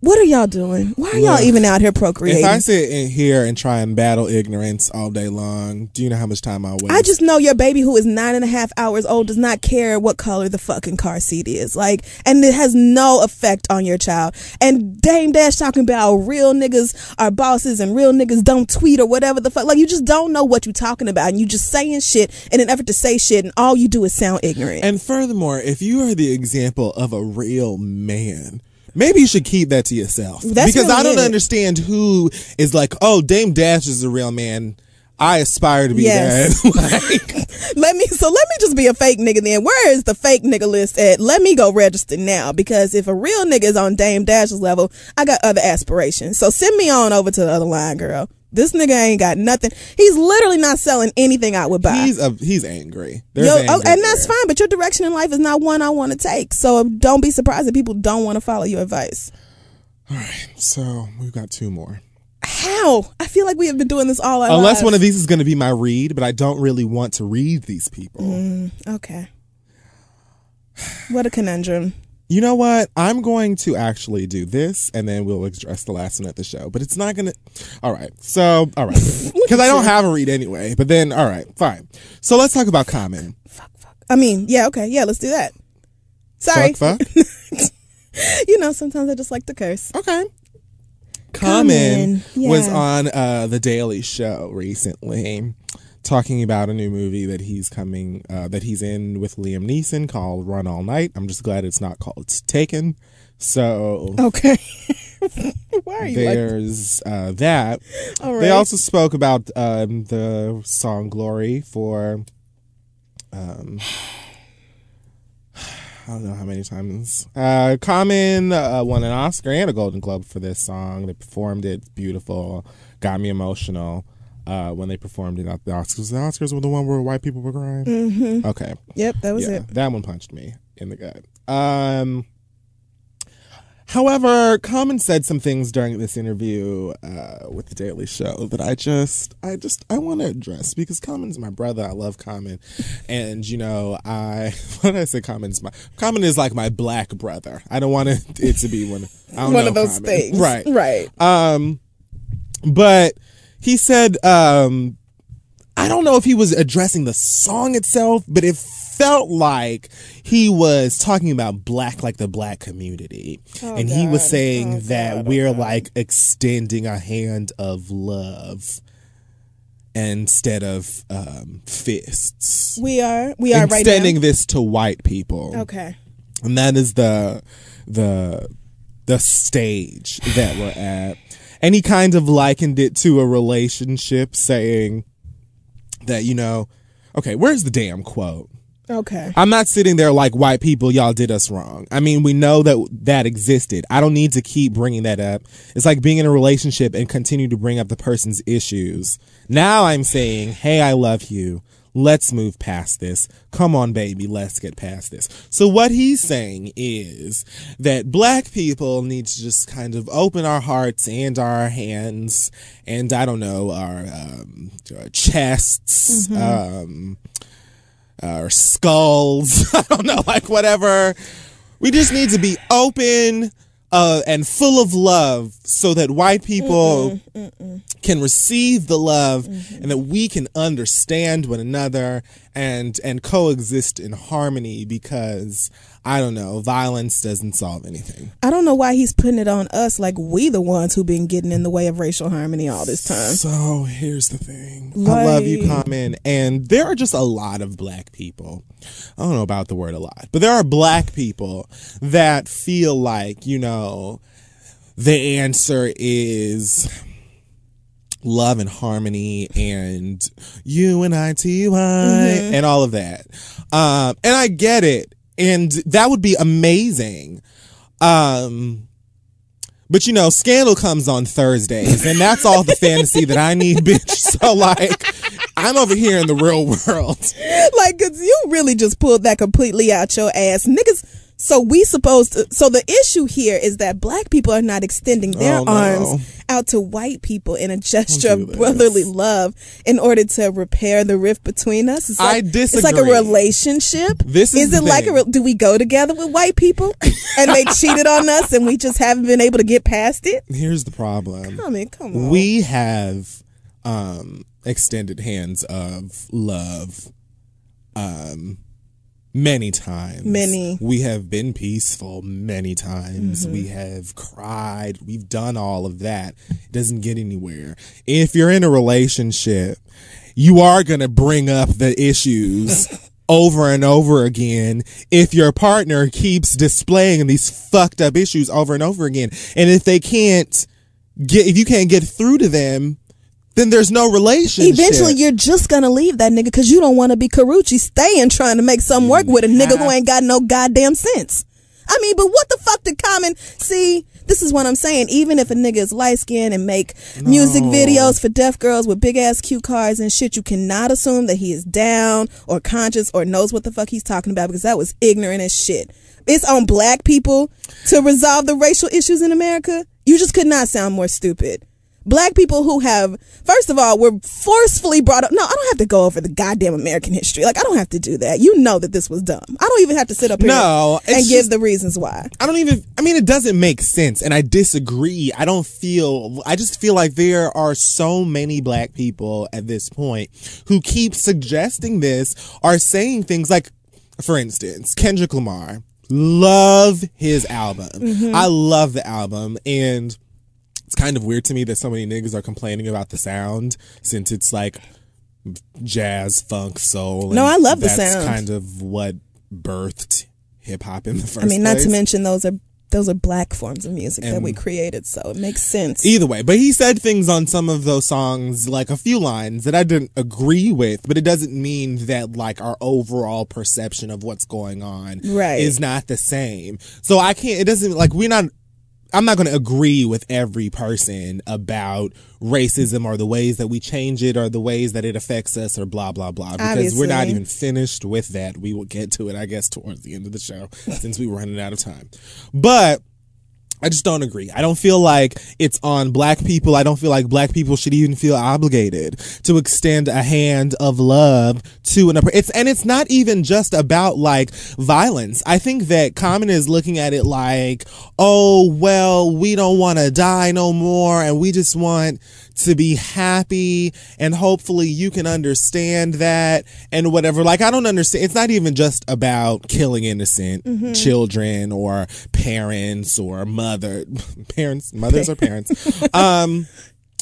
What are y'all doing? Why are y'all Look, even out here procreating? If I sit in here and try and battle ignorance all day long, do you know how much time I waste? I just know your baby who is nine and a half hours old does not care what color the fucking car seat is. Like, and it has no effect on your child. And Dame Dash talking about real niggas are bosses and real niggas don't tweet or whatever the fuck. Like, you just don't know what you're talking about. And you just saying shit in an effort to say shit, and all you do is sound ignorant. And furthermore, if you are the example of a real man, maybe you should keep that to yourself. That's because I don't it. understand who is like, oh, Dame Dash is a real man. I aspire to be Yes. that. [LAUGHS] like, [LAUGHS] let me so let me just be a fake nigga then. Where is the fake nigga list at? Let me go register now because if a real nigga is on Dame Dash's level, I got other aspirations. So send me on over to the other line, girl. This nigga ain't got nothing. He's literally not selling anything I would buy. He's a, he's angry. There's Yo, oh, and that's there. fine, but your direction in life is not one I want to take. So don't be surprised that people don't want to follow your advice. All right. So we've got two more. How? I feel like we have been doing this all our Unless lives. one of these is going to be my read, but I don't really want to read these people. Mm. Okay. What a conundrum. You know what? I'm going to actually do this, and then we'll address the last one at the show. But it's not going to. All right. So, all right. [LAUGHS] Because I don't have a read anyway. But then, all right, fine. So let's talk about Common. Fuck, fuck. I mean, yeah, okay, yeah, let's do that. Sorry. Fuck, fuck. [LAUGHS] You know, sometimes I just like to curse. Okay. Common Common, was on uh, the Daily Show recently, talking about a new movie that he's coming, uh, that he's in with Liam Neeson called Run All Night. I'm just glad it's not called Taken. So Okay. [LAUGHS] Why are you like there's uh, that. all right? They also spoke about um, the song "Glory" for. Um, [SIGHS] I don't know how many times. Uh, Common uh, won an Oscar and a Golden Globe for this song. They performed it It's beautiful, got me emotional uh, when they performed at the Oscars. The Oscars were the one where white people were crying. Mm-hmm. Okay, Yep, that was yeah, it. that one punched me in the gut. Um, however, Common said some things during this interview uh, with the Daily Show that I just, I just, I want to address because Common's my brother. I love Common, and you know, I [LAUGHS] when I say Common's my Common is like my black brother. I don't want it, it to be one. I don't One of those Common. things. right? Right. Um, but he said, um, I don't know if he was addressing the song itself, but it felt like he was talking about black, like the black community. and he was saying Oh, that God. Oh, we're God. like extending a hand of love instead of um, fists. We are we are right Extending now. this to white people Okay. and that is the the the stage that we're at and he kind of likened it to a relationship saying that you know okay where's the damn quote? Okay. i'm not sitting there like white people y'all did us wrong. I mean we know that that existed. I don't need to keep bringing that up. It's like being in a relationship and continue to bring up the person's issues. Now i'm saying hey i love you let's move past this come on baby let's get past this so what he's saying is that black people need to just kind of open our hearts and our hands and i don't know our um, our chests um or skulls. [LAUGHS] I don't know, like whatever. We just need to be open uh, and full of love so that white people can receive the love and that we can understand one another and and coexist in harmony because I don't know, violence doesn't solve anything. I don't know why he's putting it on us like we the ones who've been getting in the way of racial harmony all this time. So here's the thing. I love you, Like- Common. And there are just a lot of black people. I don't know about the word a lot, but there are black people that feel like, you know, the answer is love and harmony and you and I T U I and all of that. Um, and I get it. And that would be amazing. Um, but you know, Scandal comes on Thursdays, and that's all the fantasy that I need, [LAUGHS] bitch. So like, I'm over here in the real world. like, cause you really just pulled that completely out your ass, niggas. So we supposed to. So the issue here is that black people are not extending their Oh, no. arms out to white people in a gesture do of brotherly love in order to repair the rift between us. It's I like, It's like a relationship. This is is it like a? Do we go together with white people and they [LAUGHS] cheated on us and we just haven't been able to get past it? Here's the problem. I mean, come on. We have um extended hands of love um many times. Many. We have been peaceful many times. Mm-hmm. We have cried. We've done all of that. It doesn't get anywhere. If you're in a relationship, you are going to bring up the issues [LAUGHS] over and over again if your partner keeps displaying these fucked up issues over and over again. And if they can't get, if you can't get through to them, then there's no relationship. Eventually, you're just gonna leave that nigga because you don't want to be Karrueche staying trying to make something work with a nigga who ain't got no goddamn sense. I mean, but what the fuck did Common see? This is what I'm saying. Even if a nigga is light skinned and make music videos for deaf girls with big ass cue cards and shit, you cannot assume that he is down or conscious or knows what the fuck he's talking about because that was ignorant as shit. It's on black people to resolve the racial issues in America. You just could not sound more stupid. Black people who have, first of all, were forcefully brought up. No, I don't have to go over the goddamn American history. Like, I don't have to do that. You know that this was dumb. I don't even have to sit up here No, and give just- the reasons why. I don't even, I mean, it doesn't make sense. And I disagree. I don't feel, I just feel like there are so many black people at this point who keep suggesting this are saying things like, for instance, Kendrick Lamar. Love his album. Mm-hmm. I love the album. And it's kind of weird to me that so many niggas are complaining about the sound since it's like jazz, funk, soul. No, I love the that's sound. kind of what birthed hip hop in the first I mean, not place. to mention those are those are black forms of music that we created, so it makes sense. Either way, but he said things on some of those songs, like a few lines that I didn't agree with, but it doesn't mean that like our overall perception of what's going on Right. is not the same. So I can't, it doesn't, like, we're not, I'm not going to agree with every person about racism or the ways that we change it or the ways that it affects us or blah, blah, blah. Because we're not even finished with that. We will get to it, I guess, towards the end of the show since we are running out of time. But, I just don't agree. I don't feel like it's on black people. I don't feel like black people should even feel obligated to extend a hand of love to an it's and it's not even just about like violence. I think that Common is looking at it like, "Oh, well, we don't want to die no more and we just want to be happy and hopefully you can understand that and whatever. Like I don't understand. It's not even just about killing innocent children or parents or mother [LAUGHS] parents, mothers or parents. [LAUGHS] um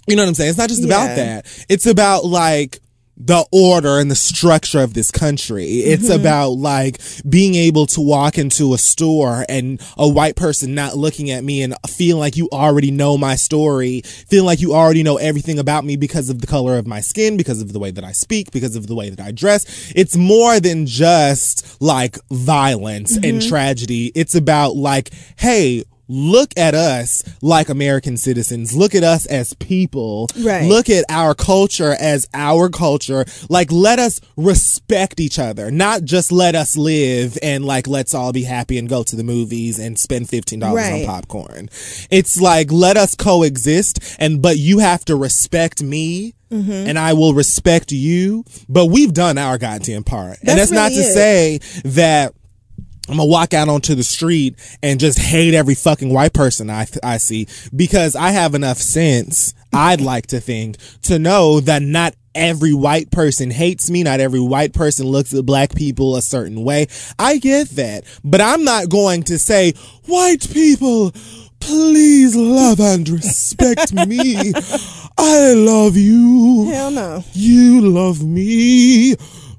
you know what I'm saying? It's not just about that. It's about like the order and the structure of this country. It's mm-hmm. about like being able to walk into a store and a white person not looking at me and feeling like you already know my story, feeling like you already know everything about me because of the color of my skin, because of the way that I speak, because of the way that I dress. It's more than just like violence and mm-hmm. tragedy. It's about like, hey, look at us like American citizens. Look at us as people. Right. Look at our culture as our culture. Like, let us respect each other, not just let us live and like, let's all be happy and go to the movies and spend $15 Right. on popcorn. It's like, let us coexist and, but you have to respect me. Mm-hmm. And I will respect you, but we've done our goddamn part. and That's that's not to it. say that I'm gonna walk out onto the street and just hate every fucking white person I I see because I have enough sense. I'd like to think to know that not every white person hates me. Not every white person looks at black people a certain way. I get that, but I'm not going to say white people. Please love and respect [LAUGHS] me. I love you. Hell no. You love me.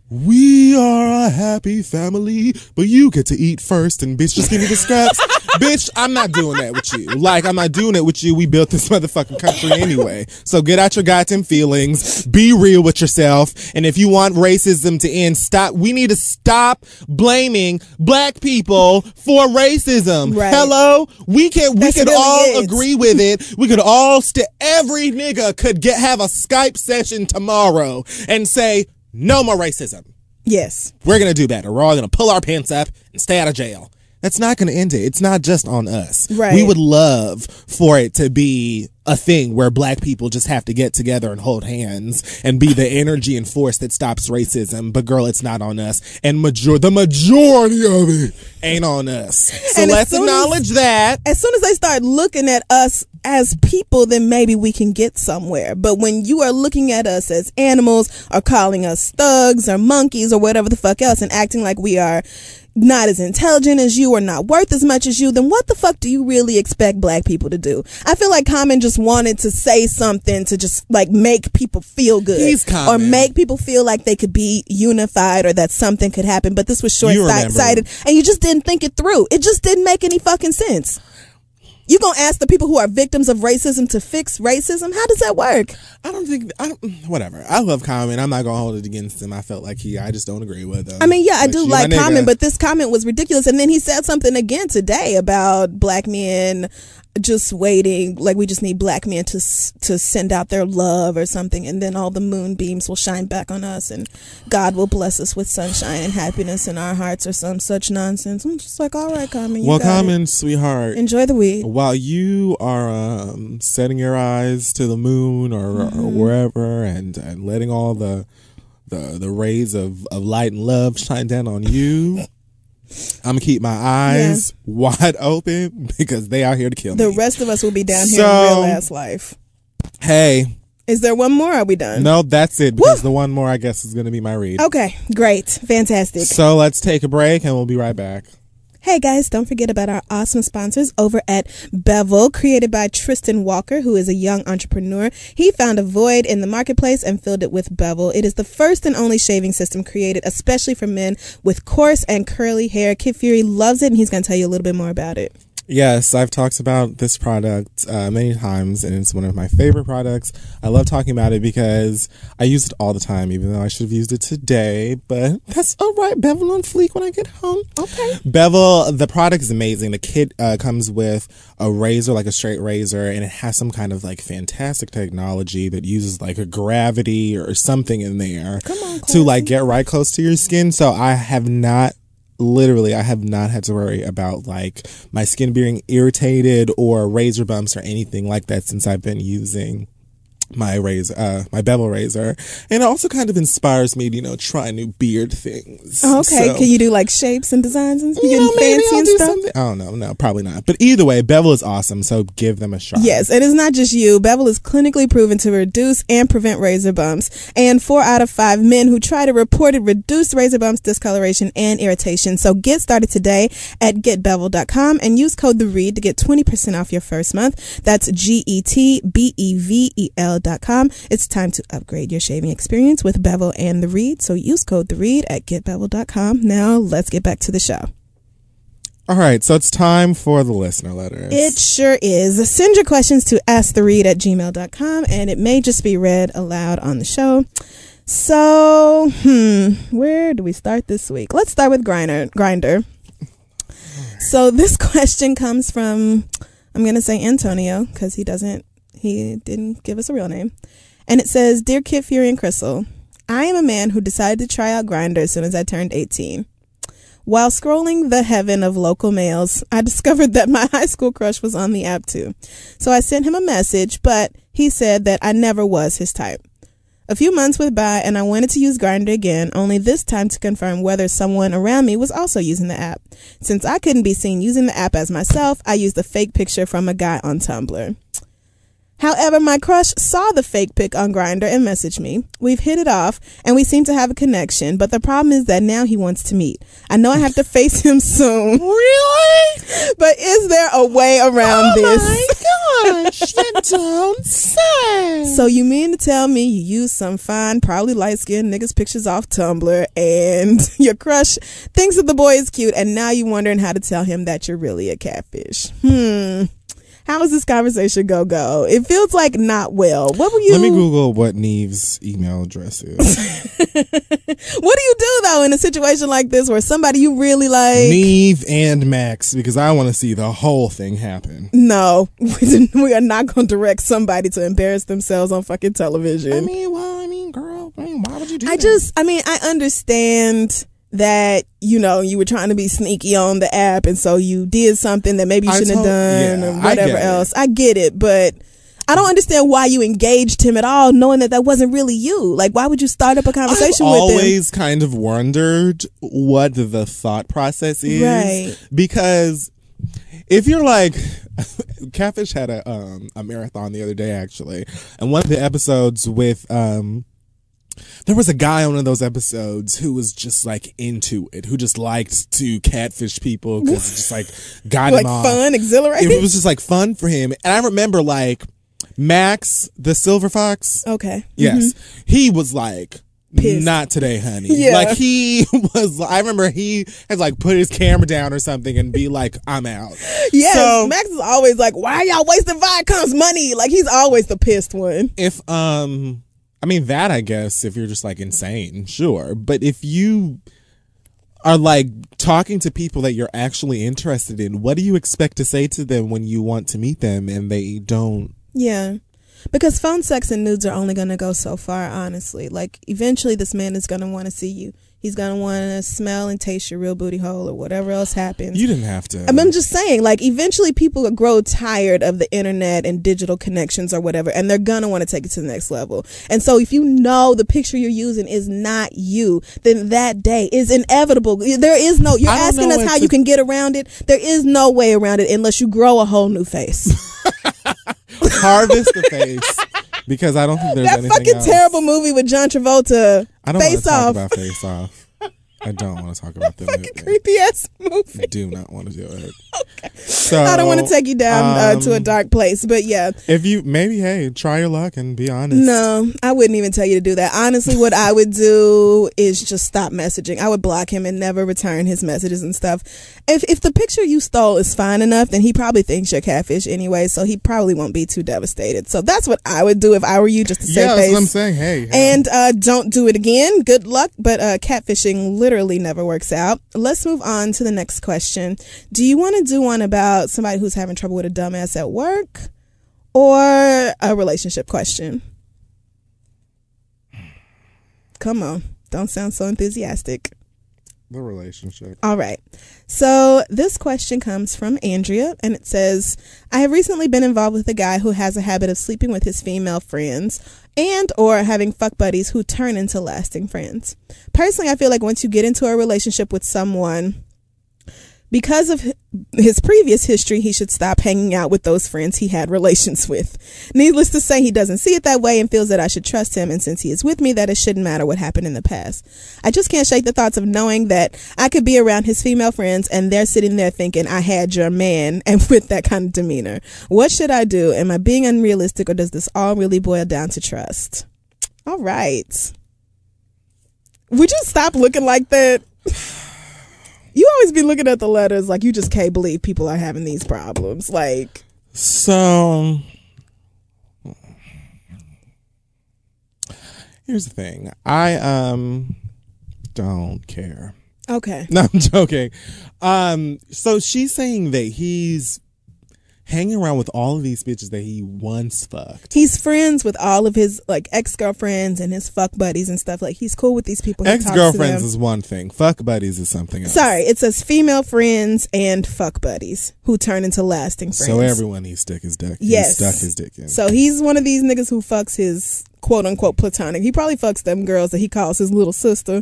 We are a happy family, but you get to eat first and bitch, just give me the scraps. [LAUGHS] bitch, I'm not doing that with you. Like, I'm not doing it with you. We built this [LAUGHS] motherfucking country anyway. So get out your goddamn feelings. Be real with yourself. And if you want racism to end, stop. We need to stop blaming black people for racism. Right. Hello? We can, we could really all it. agree with it. We could all st- every nigga could get have a Skype session tomorrow and say no more racism. Yes. We're gonna do better. We're all gonna pull our pants up and stay out of jail. That's not gonna end it. It's not just on us. Right. We would love for it to be a thing where black people just have to get together and hold hands and be the energy and force that stops racism. But girl, it's not on us. And major the majority of it ain't on us. So And let's soon as- acknowledge that. As soon as they start looking at us as people, then maybe we can get somewhere. But when you are looking at us as animals or calling us thugs or monkeys or whatever the fuck else and acting like we are not as intelligent as you or not worth as much as you, then what the fuck do you really expect black people to do? I feel like Common just wanted to say something to just like make people feel good. He's or make people feel like they could be unified or that something could happen. But this was short sighted and you just didn't think it through. It just didn't make any fucking sense. You gonna ask the people who are victims of racism to fix racism? How does that work? I don't think I don't, whatever. I love Common. I'm not gonna hold it against him. I felt like he. I just don't agree with him. I mean, yeah, I But do like comment, but this comment was ridiculous. And then he said something again today about black men just waiting, like we just need black men to to send out their love or something, and then all the moonbeams will shine back on us, and God will bless us with sunshine and happiness in our hearts, or some such nonsense. I'm just like, all right, you well, got it. Sweetheart, enjoy the week while you are um, setting your eyes to the moon or, Mm-hmm. or wherever and, and letting all the the the rays of, of light and love shine down on you, I'm gonna keep my eyes wide open because they are here to kill The me. The rest of us will be down here So- in real ass life. hey, Is there one more? Or are we done? no, that's it because the one more I guess is gonna be my read. Okay, great, fantastic. So let's take a break and we'll be right back. Hey guys, don't forget about our awesome sponsors over at Bevel, created by Tristan Walker, who is a young entrepreneur. He found a void in the marketplace and filled it with Bevel. It is the first and only shaving system created especially for men with coarse and curly hair. Kid Fury loves it and he's going to tell you a little bit more about it. Yes, I've talked about this product uh, many times, and it's one of my favorite products. I love talking about it because I use it all the time, even though I should have used it today. But that's all right. Bevel on fleek when I get home. Okay. Bevel, the product is amazing. The kit uh, comes with a razor, like a straight razor, and it has some kind of like fantastic technology that uses like a gravity or something in there to like get right close to your skin. So I have not literally i have not had to worry about like my skin being irritated or razor bumps or anything like that since i've been using my razor uh my bevel razor and it also kind of inspires me to you know try new beard things Oh, Okay. So- Can you do like shapes and designs and you you know, maybe fancy I'll and stuff? something. Don't know. No, probably not. But either way, Bevel is awesome. So give them a shot. Yes, and it's not just you. Bevel is clinically proven to reduce and prevent razor bumps. And four out of five men who try to reported reduced razor bumps, discoloration, and irritation. So get started today at getbevel.com and use code the read to get 20% off your first month. That's G E T B E V E L dot com. It's time to upgrade your shaving experience with Bevel and the read. So use code the read at getbevel.com. Now let's get back to the show. All right. So it's time for the listener letters. It sure is. Send your questions to asktheread at gmail.com and it may just be read aloud on the show. So, hmm, where do we start this week? Let's start with Grindr. Grindr. So this [LAUGHS] question comes from, I'm going to say Antonio because he doesn't, he didn't give us a real name. And it says, Dear Kid Fury and Crystal, I am a man who decided to try out Grindr as soon as I turned 18. While scrolling the heaven of local males, I [LAUGHS] discovered that my high school crush was on the app too. So I sent him a message, but he said that I never was his type. A few months went by and I wanted to use Grindr again, only this time to confirm whether someone around me was also using the app. Since I couldn't be seen using the app as myself, I used a fake picture from a guy on Tumblr. However, my crush saw the fake pic on Grindr and messaged me. We've hit it off and we seem to have a connection, but the problem is that now he wants to meet. I know I have to [LAUGHS] face him soon. really? [LAUGHS] But is there a way around this? Oh my gosh! [LAUGHS] you don't say. So you mean to tell me you used some fine, probably light skinned niggas pictures off Tumblr and your crush thinks that the boy is cute and now you're wondering how to tell him that you're really a catfish. Hmm. How is this conversation go go? It feels like not well. What were you Let me Google what Nev's email address is. [LAUGHS] What do you do though in a situation like this where somebody you really like Nev and Max, because I want to see the whole thing happen. No, [LAUGHS] we are not going to direct somebody to embarrass themselves on fucking television. I mean, well, I mean, girl, I mean, why would you do I that? just, I mean, I understand that you know you were trying to be sneaky on the app, and so you did something that maybe you I shouldn't tot- have done yeah, or I whatever it. else. I get it, but. I don't understand why you engaged him at all, knowing that that wasn't really you. Like, why would you start up a conversation I've with him? always kind of wondered what the thought process is, Right. Because if you're like, [LAUGHS] Catfish had a um a marathon the other day actually, and one of the episodes with um. There was a guy on one of those episodes who was just like into it, who just liked to catfish people because it just like [LAUGHS] got Like him off. fun, exhilarating. It was just like fun for him, and I remember like Max, the silver fox. okay. Yes. He was like, Pissed. not today, honey. [LAUGHS] Yeah. Like he [LAUGHS] was, I remember he had like put his camera down or something and be like, I'm out. Yeah, So- Max is always like, "Why are y'all wasting Viacom's money?" Like he's always the pissed one. If, um, I mean, that I guess, if you're just like insane, sure. But if you are like talking to people that you're actually interested in, what do you expect to say to them when you want to meet them and they don't? Yeah. Because phone sex and nudes are only going to go so far, honestly. Like, eventually, this man is going to want to see you. He's to want to smell and taste your real booty hole or whatever else happens. You didn't have to. I mean, I'm just saying, like, eventually people grow tired of the internet and digital connections or whatever, and they're gonna want to take it to the next level. And so, if you know the picture you're using is not you, then that day is inevitable. There is no, you're asking us how to- you can get around it. There is no way around it unless you grow a whole new face. [LAUGHS] harvest the face [LAUGHS] because I don't think there's that anything fucking else. terrible movie with John Travolta. I don't want face to talk off. about face off. I don't want to talk about that fucking creepy ass movie. I do not want to do it. So I don't want to take you down uh, to a um, dark place, but yeah, If you maybe hey, try your luck and be honest. No, I wouldn't even tell you to do that. Honestly, what I would do is just stop messaging. I would block him and never return his messages and stuff. If if the picture you stole is fine enough, then he probably thinks you're catfish anyway, so he probably won't be too devastated. So that's what I would do if I were you, just to save Yeah, that's face. what I'm saying. Hey, hey. And uh, don't do it again. Good luck. But uh, catfishing literally never works out. Let's move on to the next question. Do you want to do one about somebody who's having trouble with a dumbass at work or a relationship question? Come on. Don't sound so enthusiastic. the relationship. All right. So this question comes from Andrea and it says, I have recently been involved with a guy who has a habit of sleeping with his female friends and or having fuck buddies who turn into lasting friends. Personally, I feel like once you get into a relationship with someone because of his previous history, he should stop hanging out with those friends he had relations with. Needless to say, he doesn't see it that way and feels that I should trust him. And since he is with me, that it shouldn't matter what happened in the past. I just can't shake the thoughts of knowing that I could be around his female friends and they're sitting there thinking I had your man [LAUGHS] and with that kind of demeanor. What should I do? Am I being unrealistic or does this all really boil down to trust? All right. Would you stop looking like that? [LAUGHS] You always be looking at the letters like you just can't believe people are having these problems. Like, So here's the thing. I um don't care. okay. [LAUGHS] No, I'm joking. Um, so she's saying that he's hanging around with all of these bitches that he once fucked. He's friends with all of his like ex girlfriends and his fuck buddies and stuff. Like he's cool with these people. Ex girlfriends is one thing. Fuck buddies is something else. Sorry, it says female friends and fuck buddies who turn into lasting friends. So everyone he stuck his dick. he Yes. stuck his dick in. So he's one of these niggas who fucks his quote unquote platonic. He probably fucks them girls that he calls his little sister.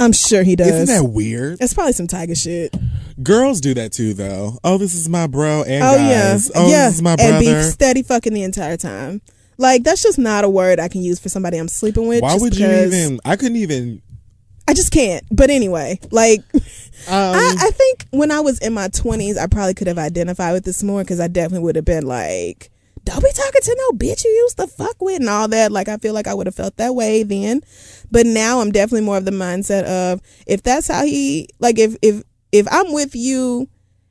I'm sure he does. Isn't that weird? That's probably some tiger shit. Girls do that too, though. Oh, this is my bro and Oh guys. yeah, Oh, yeah, this is my and be steady fucking the entire time. Like that's just not a word I can use for somebody I'm sleeping with. Why would you even? I couldn't even. I just can't. But anyway, like [LAUGHS] Um, I, I think when I was in my 20s, I probably could have identified with this more because I definitely would have been like, don't be talking to no bitch you used to fuck with and all that. Like, I feel like I would have felt that way then. But now I'm definitely more of the mindset of if that's how he, like, if, if, if I'm with you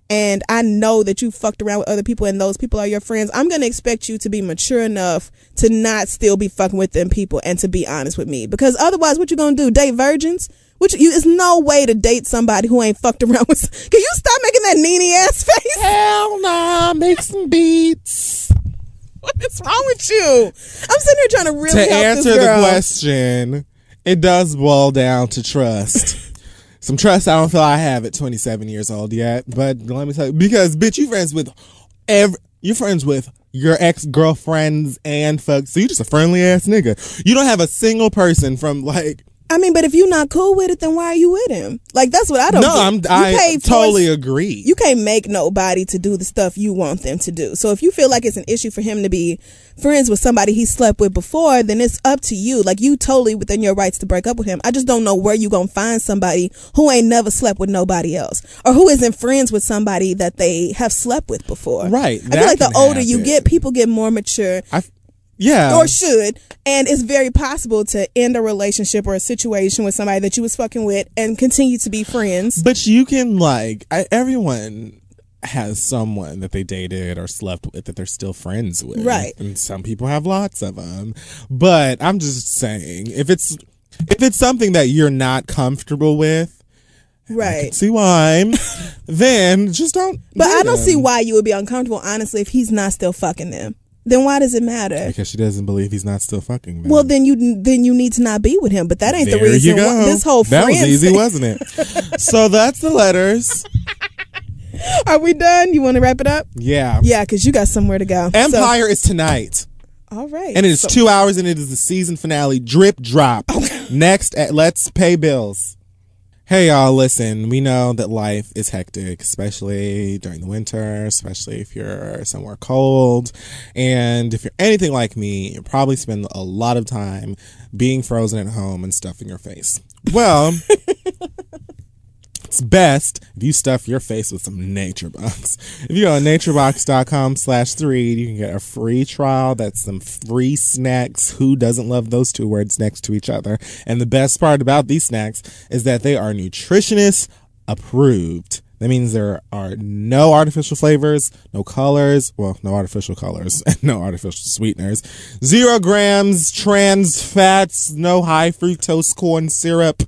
and I know that you fucked around with other people and those people are your friends, I'm going to expect you to be mature enough to not still be fucking with them people and to be honest with me. Because otherwise, what you going to do? Date virgins? Which you, it's no way to date somebody who ain't fucked around with. Can you stop making that needy ass [LAUGHS] face? Hell nah, make some beats. What is wrong with you? I'm sitting here trying to really to answer the question, it does boil down to trust. [LAUGHS] Some trust I don't feel I have at 27 years old yet, but let me tell you, because bitch, you friends with every, you're friends with your ex girlfriends and fuck, so you just a friendly ass nigga. You don't have a single person from like. I mean, but if you're not cool with it, then why are you with him? Like that's what I don't. No, get. I'm. You I can't force- totally agree. you can't make nobody to do the stuff you want them to do. So if you feel like it's an issue for him to be friends with somebody he slept with before, then it's up to you. Like you totally within your rights to break up with him. I just don't know where you gonna find somebody who ain't never slept with nobody else or who isn't friends with somebody that they have slept with before. Right, I feel like the older you get, people get more mature I, yeah. or should and it's very possible to end a relationship or a situation with somebody that you was fucking with and continue to be friends But you can like I, everyone has someone that they dated or slept with that they're still friends with, Right. And some people have lots of them. But I'm just saying, if it's if it's something that you're not comfortable with, Right. see why. then just don't. But I don't see why you would be uncomfortable, honestly, if he's not still fucking them. Then why does it matter? Because she doesn't believe he's not still fucking. Them. Well, then you then you need to not be with him. But that ain't there the reason. why- this whole thing. that was easy, thing- wasn't it? [LAUGHS] so that's the letters. [LAUGHS] Are we done? You want to wrap it up? Yeah. Yeah, because you got somewhere to go. So- Empire is tonight. all right. And it is So- two hours and it is the season finale. Drip drop. [LAUGHS] Next at Let's Pay Bills. Hey y'all, listen, we know that life is hectic, especially during the winter, especially if you're somewhere cold. And if you're anything like me, you probably spend a lot of time being frozen at home and stuffing your face. Well, [LAUGHS] it's best if you stuff your face with some NatureBox. If you go to naturebox.com slash three you can get a free trial. That's some free snacks. Who doesn't love those two words next to each other? And the best part about these snacks is that they are nutritionist approved. That means there are no artificial flavors, no colors, well, no artificial colors, [LAUGHS] and no artificial sweeteners, zero grams trans fats, no high fructose corn syrup,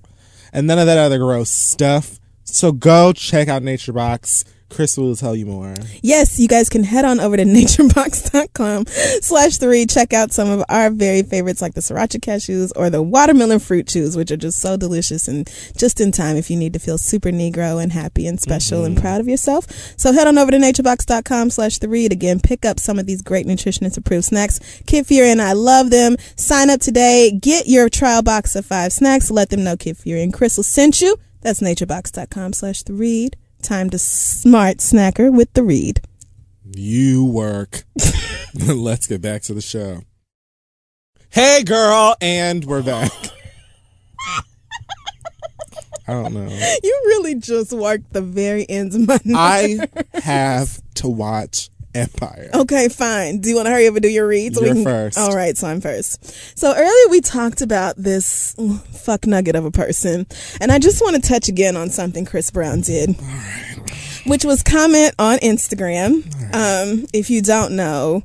and none of that other gross stuff. So go check out NatureBox. Chris will tell you more. Yes, you guys can head on over to [LAUGHS] naturebox.com slash three. Check out some of our very favorites like the sriracha cashews or the watermelon fruit chews, which are just so delicious and just in time if you need to feel super Negro and happy and special and mm-hmm. proud of yourself. So head on over to naturebox.com slash three to again pick up some of these great nutritionist approved snacks. Kid Fury and I love them. Sign up today. Get your trial box of five snacks. Let them know Kid Fury and Crystal sent you. That's naturebox.com slash the read. Time to smart snacker with the read. You work. [LAUGHS] Let's get back to the show. Hey, girl, and we're back. I don't know. You really just worked the very ends of my I have to watch Empire. Okay, fine. Do you want to hurry up and do your read? You're can, first. All right, so I'm first. So earlier we talked about this fuck nugget of a person, and I just want to touch again on something Chris Brown did, which was comment on Instagram. Um, if you don't know,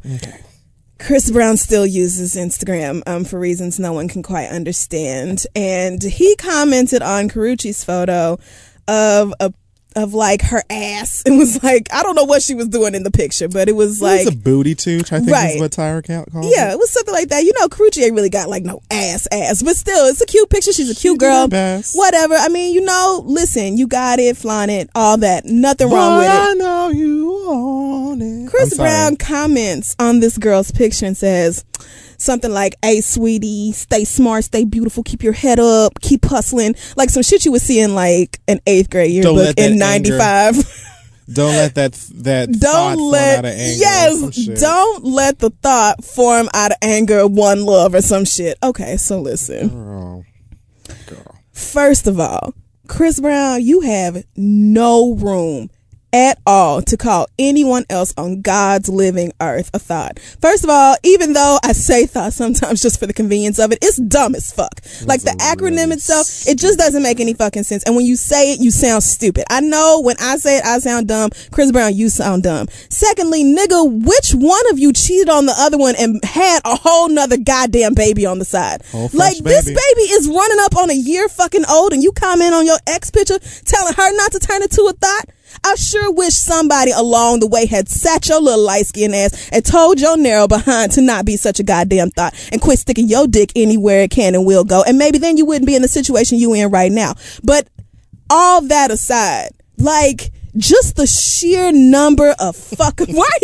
Chris Brown still uses Instagram um, for reasons no one can quite understand, and he commented on Karrueche's photo of a of like her ass [LAUGHS] and was like I don't know what she was doing in the picture, but it was like it's a booty tooch, I think Right. is what Tyra calls yeah, it. it was something like that. You know, ain't really got like no ass ass, but still, it's a cute picture. She's a cute did girl. Whatever. I mean, you know, listen, you got it, flaunt it, all that. Nothing wrong with it. I know you want it. Chris. Brown comments on this girl's picture and says something like, Hey, sweetie, stay smart, stay beautiful, keep your head up, keep hustling. Like some shit you would see in like an eighth grade yearbook in 95. [LAUGHS] Don't let that that don't let out of anger yes don't let the thot form out of anger one love or some shit okay so listen Girl. Girl. first of all chris brown you have no room at all to call anyone else on God's living earth a thot. First of all, even though I say thot sometimes [LAUGHS] just for the convenience of it, it's dumb as fuck. like the acronym itself, it just doesn't make any fucking sense. And when you say it, you sound stupid. I know when I say it, I sound dumb. Chris Brown, you sound dumb. Secondly, nigga, which one of you cheated on the other one and had a whole nother goddamn baby on the side? Whole like this baby. baby is running up on a year fucking old and you comment on your ex picture telling her not to turn it to a thot? I sure wish somebody along the way had sat your little light skinned ass and told your narrow behind to not be such a goddamn thot and quit sticking your dick anywhere it can and will go. And maybe then you wouldn't be in the situation you in right now. But all that aside, like just the sheer number of fucking [LAUGHS] why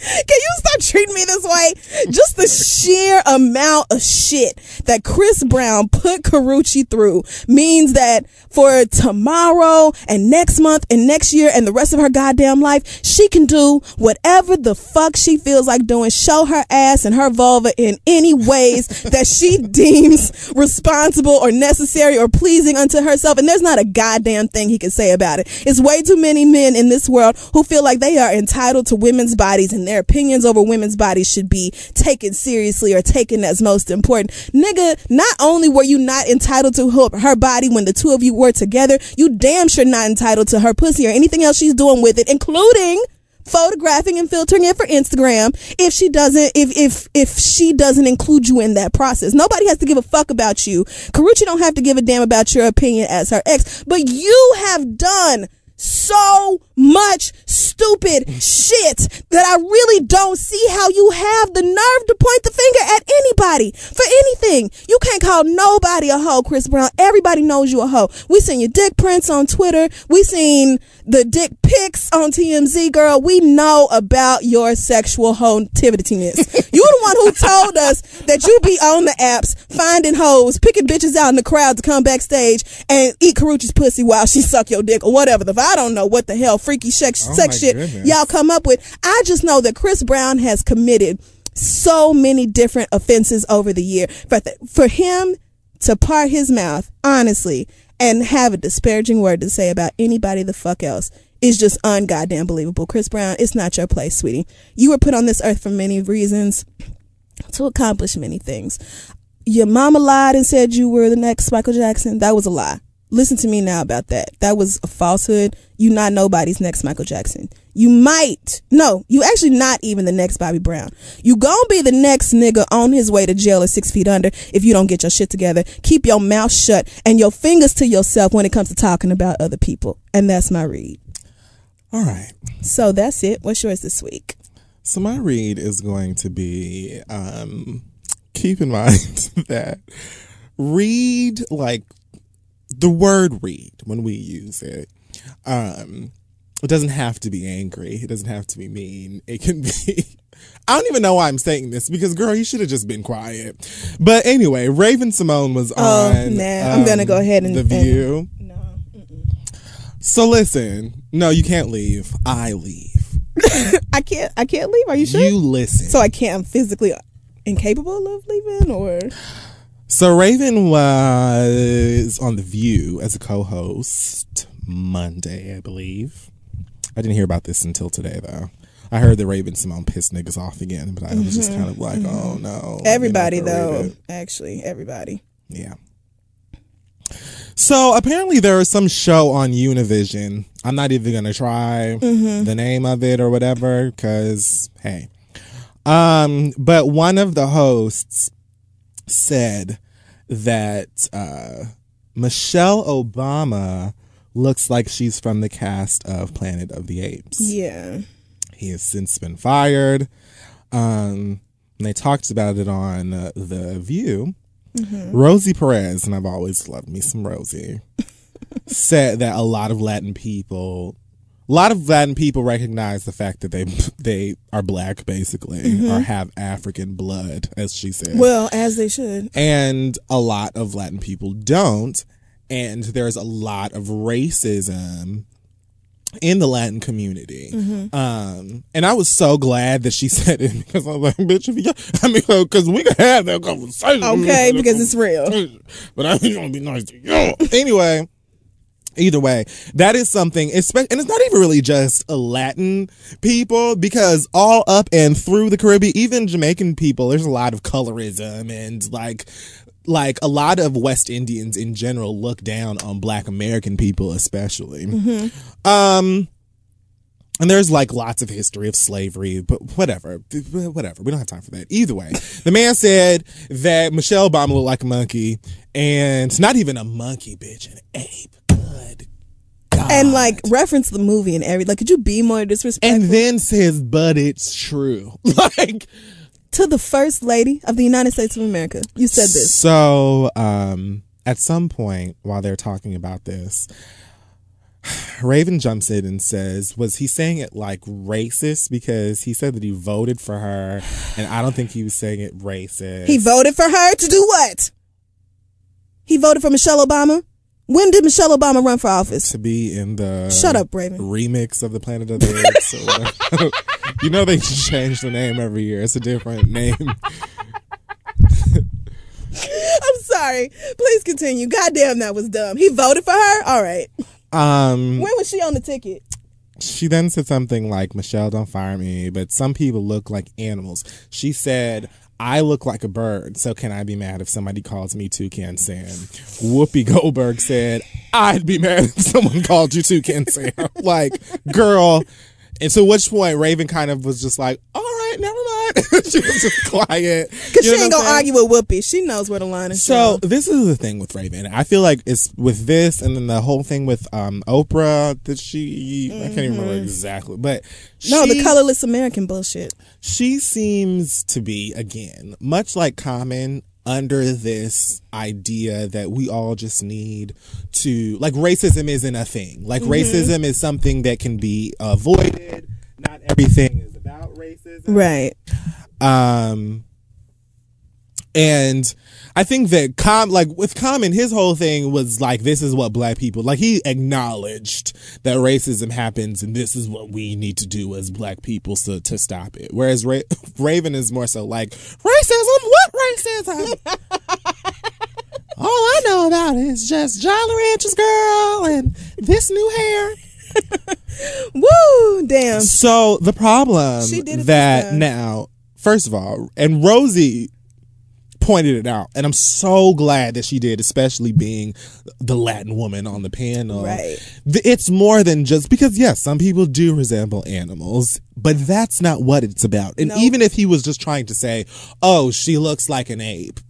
Can you stop treating me this way? Just the sheer amount of shit that Chris Brown put Karrueche through means that for tomorrow and next month and next year and the rest of her goddamn life, she can do whatever the fuck she feels like doing. Show her ass and her vulva in any ways that she [LAUGHS] deems responsible or necessary or pleasing unto herself. And there's not a goddamn thing he can say about it. It's way too many men in this world who feel like they are entitled to women's bodies and their opinions over women's bodies should be taken seriously or taken as most important. Nigga, not only were you not entitled to her, her body when the two of you were together, you damn sure not entitled to her pussy or anything else she's doing with it, including photographing and filtering it for Instagram if she doesn't if if if she doesn't include you in that process. Nobody has to give a fuck about you. Karrueche don't have to give a damn about your opinion as her ex, but you have done so much stupid shit that I really don't see how you have the nerve to point the finger at anybody for anything. You can't call nobody a hoe, Chris Brown. Everybody knows you a hoe. We seen your dick prints on Twitter. We seen the dick pics on TMZ, girl. We know about your sexual hoe hotivitiness. [LAUGHS] you the one who told us that you be on the apps finding hoes, picking bitches out in the crowd to come backstage and eat Karrueche's pussy while she suck your dick or whatever the I don't know what the hell freaky sex, Oh sex shit goodness. y'all come up with. I just know that Chris Brown has committed so many different offenses over the year. For, th- for him to part his mouth, honestly, and have a disparaging word to say about anybody the fuck else is just ungoddamn believable. Chris Brown, it's not your place, sweetie. You were put on this earth for many reasons to accomplish many things. Your mama lied and said you were the next Michael Jackson. That was a lie. Listen to me now about that. That was a falsehood. You not nobody's next Michael Jackson. You might, no, you actually not even the next Bobby Brown. You gonna be the next nigga on his way to jail at six feet under if you don't get your shit together. Keep your mouth shut and your fingers to yourself when it comes to talking about other people. And that's my read. All right. So that's it. What's yours this week? So my read is going to be um keep in [LAUGHS] mind that read like the word read when we use it. Um it doesn't have to be angry. It doesn't have to be mean. It can be [LAUGHS] I don't even know why I'm saying this because girl, you should have just been quiet. But anyway, Raven Simone was on. Oh, on nah, I'm gonna go ahead and- The and- View. No. So listen, no, you can't leave. I leave. [LAUGHS] I can't I can't leave. Are you sure? You listen. so I can't I'm physically incapable of leaving or So Raven was on The View as a co-host Monday, I believe. I didn't hear about this until today, though. I heard that Raven-Symoné pissed niggas off again, but I was just mm-hmm. kind of like, mm-hmm. oh no. everybody You're not gonna read though. Actually, everybody. Yeah. So apparently there is some show on Univision. I'm not even gonna try mm-hmm. the name of it or whatever, because hey. Um, but one of the hosts said that uh, Michelle Obama looks like she's from the cast of Planet of the Apes. Yeah. He has since been fired. Um, and they talked about it on uh, The View. Rosie Perez, and I've always loved me some Rosie, [LAUGHS] said that a lot of Latin people, a lot of Latin people recognize the fact that they [LAUGHS] they are black, basically, or have African blood, as she said Well, as they should. and a lot of Latin people don't. And there's a lot of racism in the Latin community. Um, and I was so glad that she [LAUGHS] said it because I was like, bitch, if you, [LAUGHS] I mean, because we can have that conversation. Okay, because it's real. But I ain't gonna be nice to you. Anyway. Either way, that is something, and it's not even really just Latin people because all up and through the Caribbean, even Jamaican people, there's a lot of colorism and like, like a lot of West Indians in general look down on Black American people, especially. Um, and there's like lots of history of slavery, but whatever, whatever. We don't have time for that. Either way, the man said that Michelle Obama looked like a monkey, and not even a monkey, bitch, an ape. And like reference the movie and every like could you be more disrespectful and then says, "But it's true." [LAUGHS] like to the first lady of the United States of America? You said this. So, um, at some point while they're talking about this, [SIGHS] Raven jumps in and says, Was he saying it like racist? Because he said that he voted for her, and I don't think he was saying it racist. He voted for her to do what? He voted for Michelle Obama? When did Michelle Obama run for office? to be in the Shut up, Raven. remix of the Planet of the Apes. [LAUGHS] you know they change the name every year. It's a different name. [LAUGHS] I'm sorry. Please continue. Goddamn, that was dumb. He voted for her? All right. Um, When was she on the ticket? she then said something like, Michelle, don't fire me, but some people look like animals. She said, I look like a bird, so can I be mad if somebody calls me Toucan Sam? Whoopi Goldberg said, I'd be mad if someone called you Toucan Sam. [LAUGHS] like, girl, and so, which point Raven kind of was just like, "All right, never mind." [LAUGHS] she was just quiet Because she ain't gonna argue with Whoopi. She knows where the line is. So drawn. this is the thing with Raven. I feel like it's with this, and then the whole thing with um Oprah that she I can't even remember exactly, but Mm-hmm. no, the colorless American bullshit. she seems to be again much like Common under this idea that we all just need to like racism isn't a thing. Like Mm-hmm. racism is something that can be avoided. Not everything is about racism. Right. Um, and I think that com like with Common, his whole thing was like, this is what black people like. He acknowledged that racism happens, and this is what we need to do as black people to to stop it. Whereas Ra- [LAUGHS] Raven is more so like racism. What racism? [LAUGHS] All I know about it is just Jolly Ranchers girl and this new hair. [LAUGHS] Woo! Damn. So the problem She did that now, first of all, and Rosie pointed it out, and I'm so glad that she did, especially being the Latin woman on the panel. Right. It's more than just because yes, some people do resemble animals, but that's not what it's about. And even if he was just trying to say, "Oh, she looks like an ape,"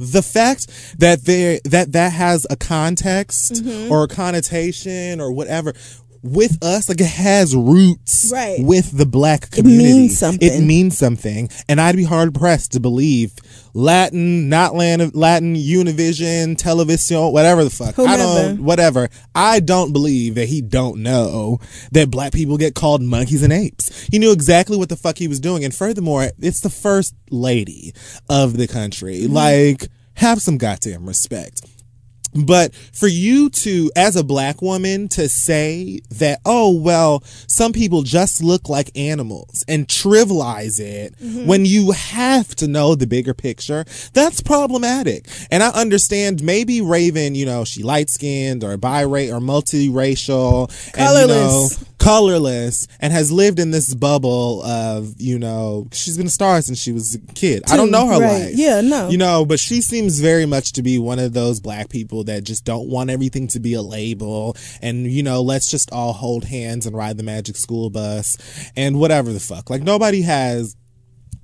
the fact that there that that has a context Mm-hmm. or a connotation or whatever with us like it has roots Right. with the black community. It means something. it means something and i'd be hard pressed to believe latin not latin latin univision television whatever the fuck i don't whatever i don't believe that he don't know that black people get called monkeys and apes he knew exactly what the fuck he was doing and furthermore it's the first lady of the country Mm-hmm. like have some goddamn respect but for you to, as a black woman, to say that, oh, well, some people just look like animals and trivialize it mm-hmm. when you have to know the bigger picture, that's problematic. And I understand maybe Raven, you know, she light skinned or birate or multiracial. And, you know, Colorless. colorless and has lived in this bubble of, you know, she's been a star since she was a kid. I don't know her Right. life. Yeah, no. You know, but she seems very much to be one of those black people that just don't want everything to be a label and, you know, let's just all hold hands and ride the magic school bus and whatever the fuck. Like nobody has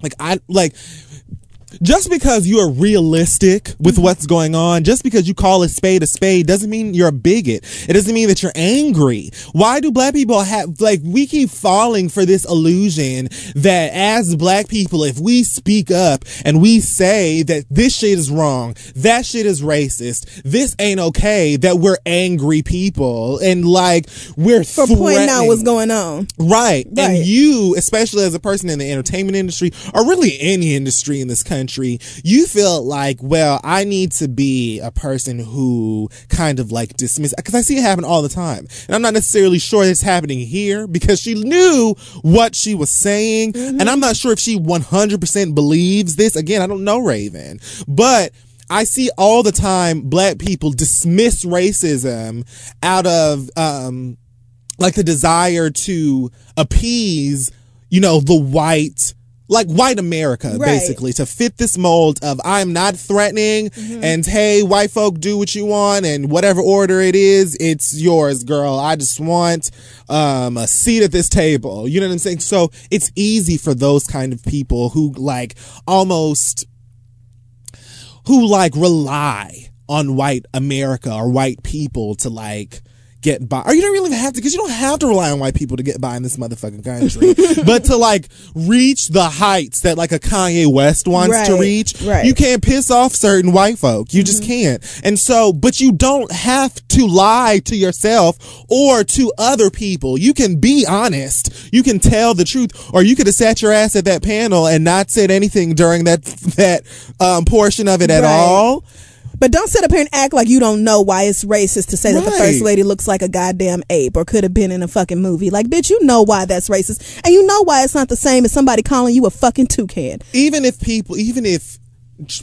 like I like just because you are realistic with what's going on, just because you call a spade a spade doesn't mean you're a bigot. It doesn't mean that you're angry. Why do black people have, like, we keep falling for this illusion that as black people, if we speak up and we say that this shit is wrong, that shit is racist, this ain't okay, that we're angry people and like we're For pointing out what's going on. Right. Right. And you, especially as a person in the entertainment industry, or really any industry in this country, you feel like, well, I need to be a person who kind of like dismiss, because I see it happen all the time. And I'm not necessarily sure it's happening here because she knew what she was saying. Mm-hmm. And I'm not sure if she 100% believes this. Again, I don't know Raven, but I see all the time black people dismiss racism out of, um, like the desire to appease, you know, the white, like white America, Right. basically, to fit this mold of I'm not threatening and hey, white folk do what you want and whatever order it is, it's yours, girl. I just want um, a seat at this table. You know what I'm saying? So it's easy for those kind of people who like almost who like rely on white America or white people to like get by. Or you don't really have to, because you don't have to rely on white people to get by in this motherfucking country. [LAUGHS] but to like reach the heights that like a Kanye West wants to reach, right. you can't piss off certain white folk. You just can't. And so, but you don't have to lie to yourself or to other people. You can be honest. You can tell the truth, or you could have sat your ass at that panel and not said anything during that [LAUGHS] that um, portion of it at Right. all. But don't sit up here and act like you don't know why it's racist to say that the first lady looks like a goddamn ape or could have been in a fucking movie. Like, bitch, you know why that's racist. And you know why it's not the same as somebody calling you a fucking toucan. even if people even if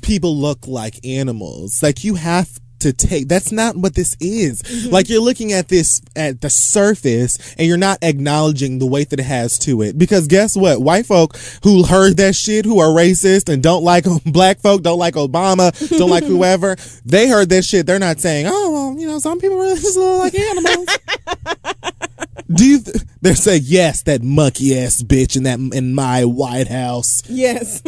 people look like animals like you have to take. That's not what this is. Mm-hmm. Like you're looking at this at the surface and you're not acknowledging the weight that it has to it. Because guess what? White folk who heard that shit who are racist and don't like [LAUGHS] black folk don't like obama don't like [LAUGHS] whoever they heard that shit. They're not saying oh well you know some people really just look like animals. [LAUGHS] Do you th- They're saying yes, that monkey ass bitch in that in my White House. Yes.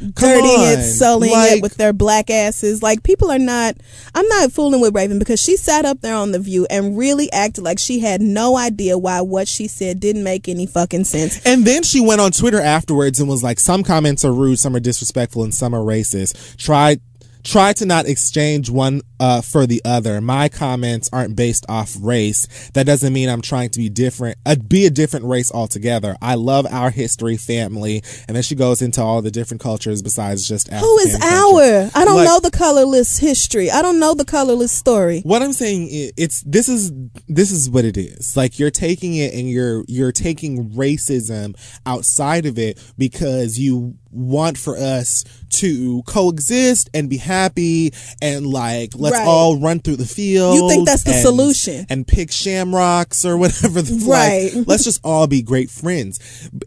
Dirtying it, on. sullying Like- it with their black asses. Like people are not. I'm not fooling with Raven because she sat up there on the View and really acted like she had no idea why what she said didn't make any fucking sense. And then she went on Twitter afterwards and was like, some comments are rude, some are disrespectful, and some are racist. Try try to not exchange one uh, for the other. My comments aren't based off race. That doesn't mean I'm trying to be different, uh, be a different race altogether. I love our history, family, and then she goes into all the different cultures besides just African Who is our? I don't Like- know the colorless history. I don't know the colorless story. What I'm saying i it's this is this is what it is. Like you're taking it and you're you're taking racism outside of it because you want for us to coexist and be happy and like let's Right. all run through the field. You think that's the and- solution. And pick shamrocks or whatever the Right. like, let's just all be great friends.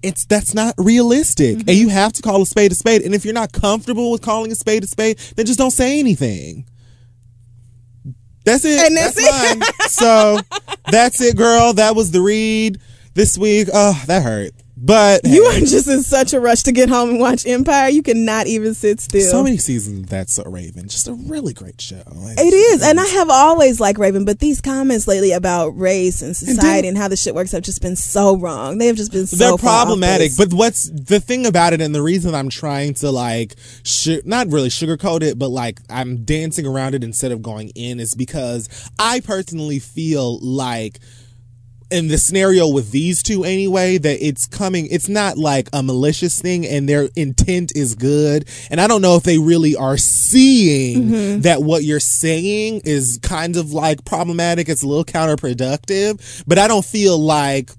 It's that's not realistic. Mm-hmm. And you have to call a spade a spade. And if you're not comfortable with calling a spade a spade, then just don't say anything. That's it. And that's it. mine. [LAUGHS] so that's it, girl. That was the read this week. Oh, that hurt. But You hey, are just in such a rush to get home and watch Empire. You cannot even sit still. so many seasons of That's a Raven. Just a really great show. It is, and I have always liked Raven, but these comments lately about race and society and, how this shit works have just been so wrong. They have just been so they're problematic. But what's the thing about it, and the reason I'm trying to like, su- not really sugarcoat it, but like I'm dancing around it instead of going in, is because I personally feel like. In the scenario with these two, anyway, that it's coming, it's not like a malicious thing and their intent is good. And I don't know if they really are seeing Mm-hmm. that what you're saying is kind of like problematic. It's a little counterproductive, but I don't feel like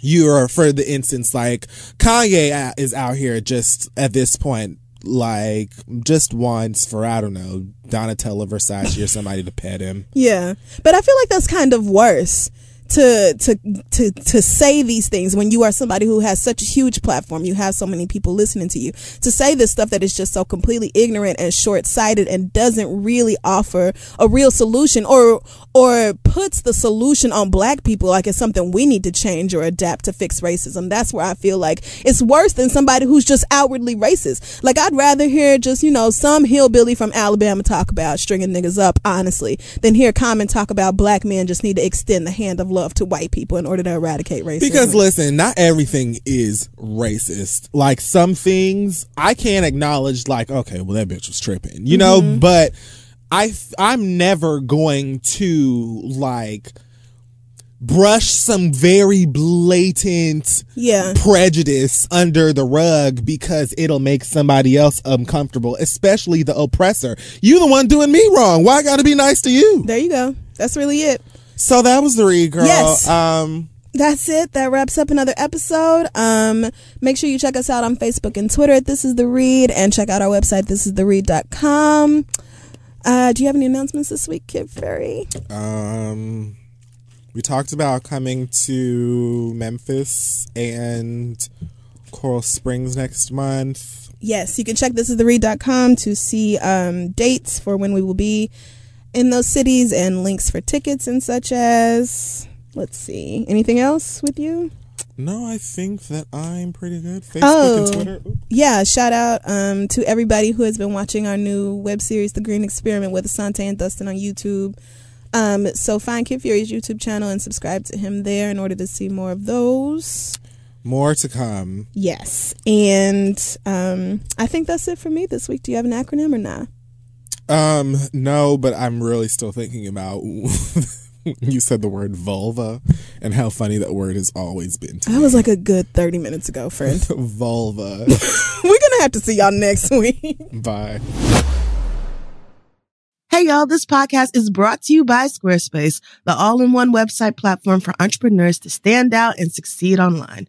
you're for the instance like Kanye is out here just at this point like just wants for I don't know Donatella Versace or somebody to pet him. Yeah, but I feel like that's kind of worse to to to to say these things when you are somebody who has such a huge platform. You have so many people listening to you. To say this stuff that is just so completely ignorant and short sighted and doesn't really offer a real solution or or puts the solution on black people like it's something we need to change or adapt to fix racism. That's where I feel like it's worse than somebody who's just outwardly racist. Like I'd rather hear just, you know, some hillbilly from Alabama talk about stringing niggas up, honestly, than hear Common talk about black men just need to extend the hand of love to white people in order to eradicate racism. Because listen, not everything is racist. Like some things I can't acknowledge like okay, well that bitch was tripping. You know, mm-hmm. but I I'm never going to like brush some very blatant Yeah. prejudice under the rug because it'll make somebody else uncomfortable, especially the oppressor. You the one doing me wrong. Why I gotta be nice to you? There you go. That's really it. So that was the read, girl. Yes. Um that's it. That wraps up another episode. Um, make sure you check us out on Facebook and Twitter This Is The Read and check out our website, thisistheread.com. Uh, do you have any announcements this week, Kid Fury? Um, we talked about coming to Memphis and Coral Springs next month. Yes, you can check thisistheread.com to see um, dates for when we will be in those cities and links for tickets and such as. Let's see. Anything else with you? No, I think that I'm pretty good. Facebook Oh. and Twitter. Oop. Yeah, shout out um, to everybody who has been watching our new web series, The Green Experiment, with Asante and Dustin on YouTube. Um, so find Kid Fury's YouTube channel and subscribe to him there in order to see more of those. More to come. Yes, and um, I think that's it for me this week. Do you have an acronym or not? Um, no, but I'm really still thinking about [LAUGHS] you said the word vulva and how funny that word has always been to That me. was like a good thirty minutes ago, friend. [LAUGHS] vulva. [LAUGHS] We're gonna have to see y'all next week. Bye. Hey y'all, this podcast is brought to you by Squarespace, the all-in-one website platform for entrepreneurs to stand out and succeed online.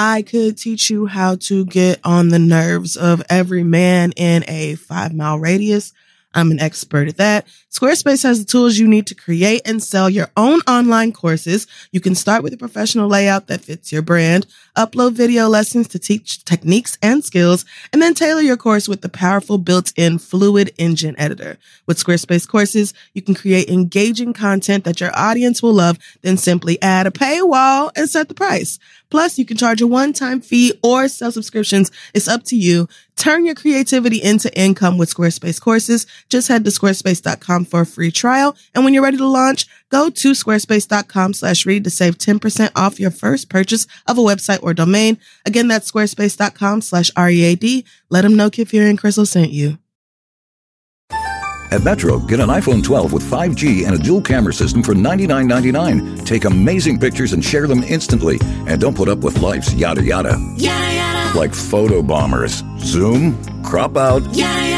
I could teach you how to get on the nerves of every man in a five mile radius. I'm an expert at that. Squarespace has the tools you need to create and sell your own online courses. You can start with a professional layout that fits your brand, upload video lessons to teach techniques and skills, and then tailor your course with the powerful built-in Fluid Engine editor. With Squarespace courses, you can create engaging content that your audience will love, then simply add a paywall and set the price. Plus, you can charge a one-time fee or sell subscriptions. It's up to you. Turn your creativity into income with Squarespace courses. Just head to squarespace.com for a free trial. And when you're ready to launch, go to squarespace.com slash read to save 10% off your first purchase of a website or domain. Again, that's squarespace.com slash READ. Let them know Kid Fury and Crissle sent you. At Metro, get an iPhone 12 with 5G and a dual camera system for $99.99. Take amazing pictures and share them instantly. And don't put up with life's yada yada. Yada yada. Like photo bombers. Zoom, crop out, Yada yada.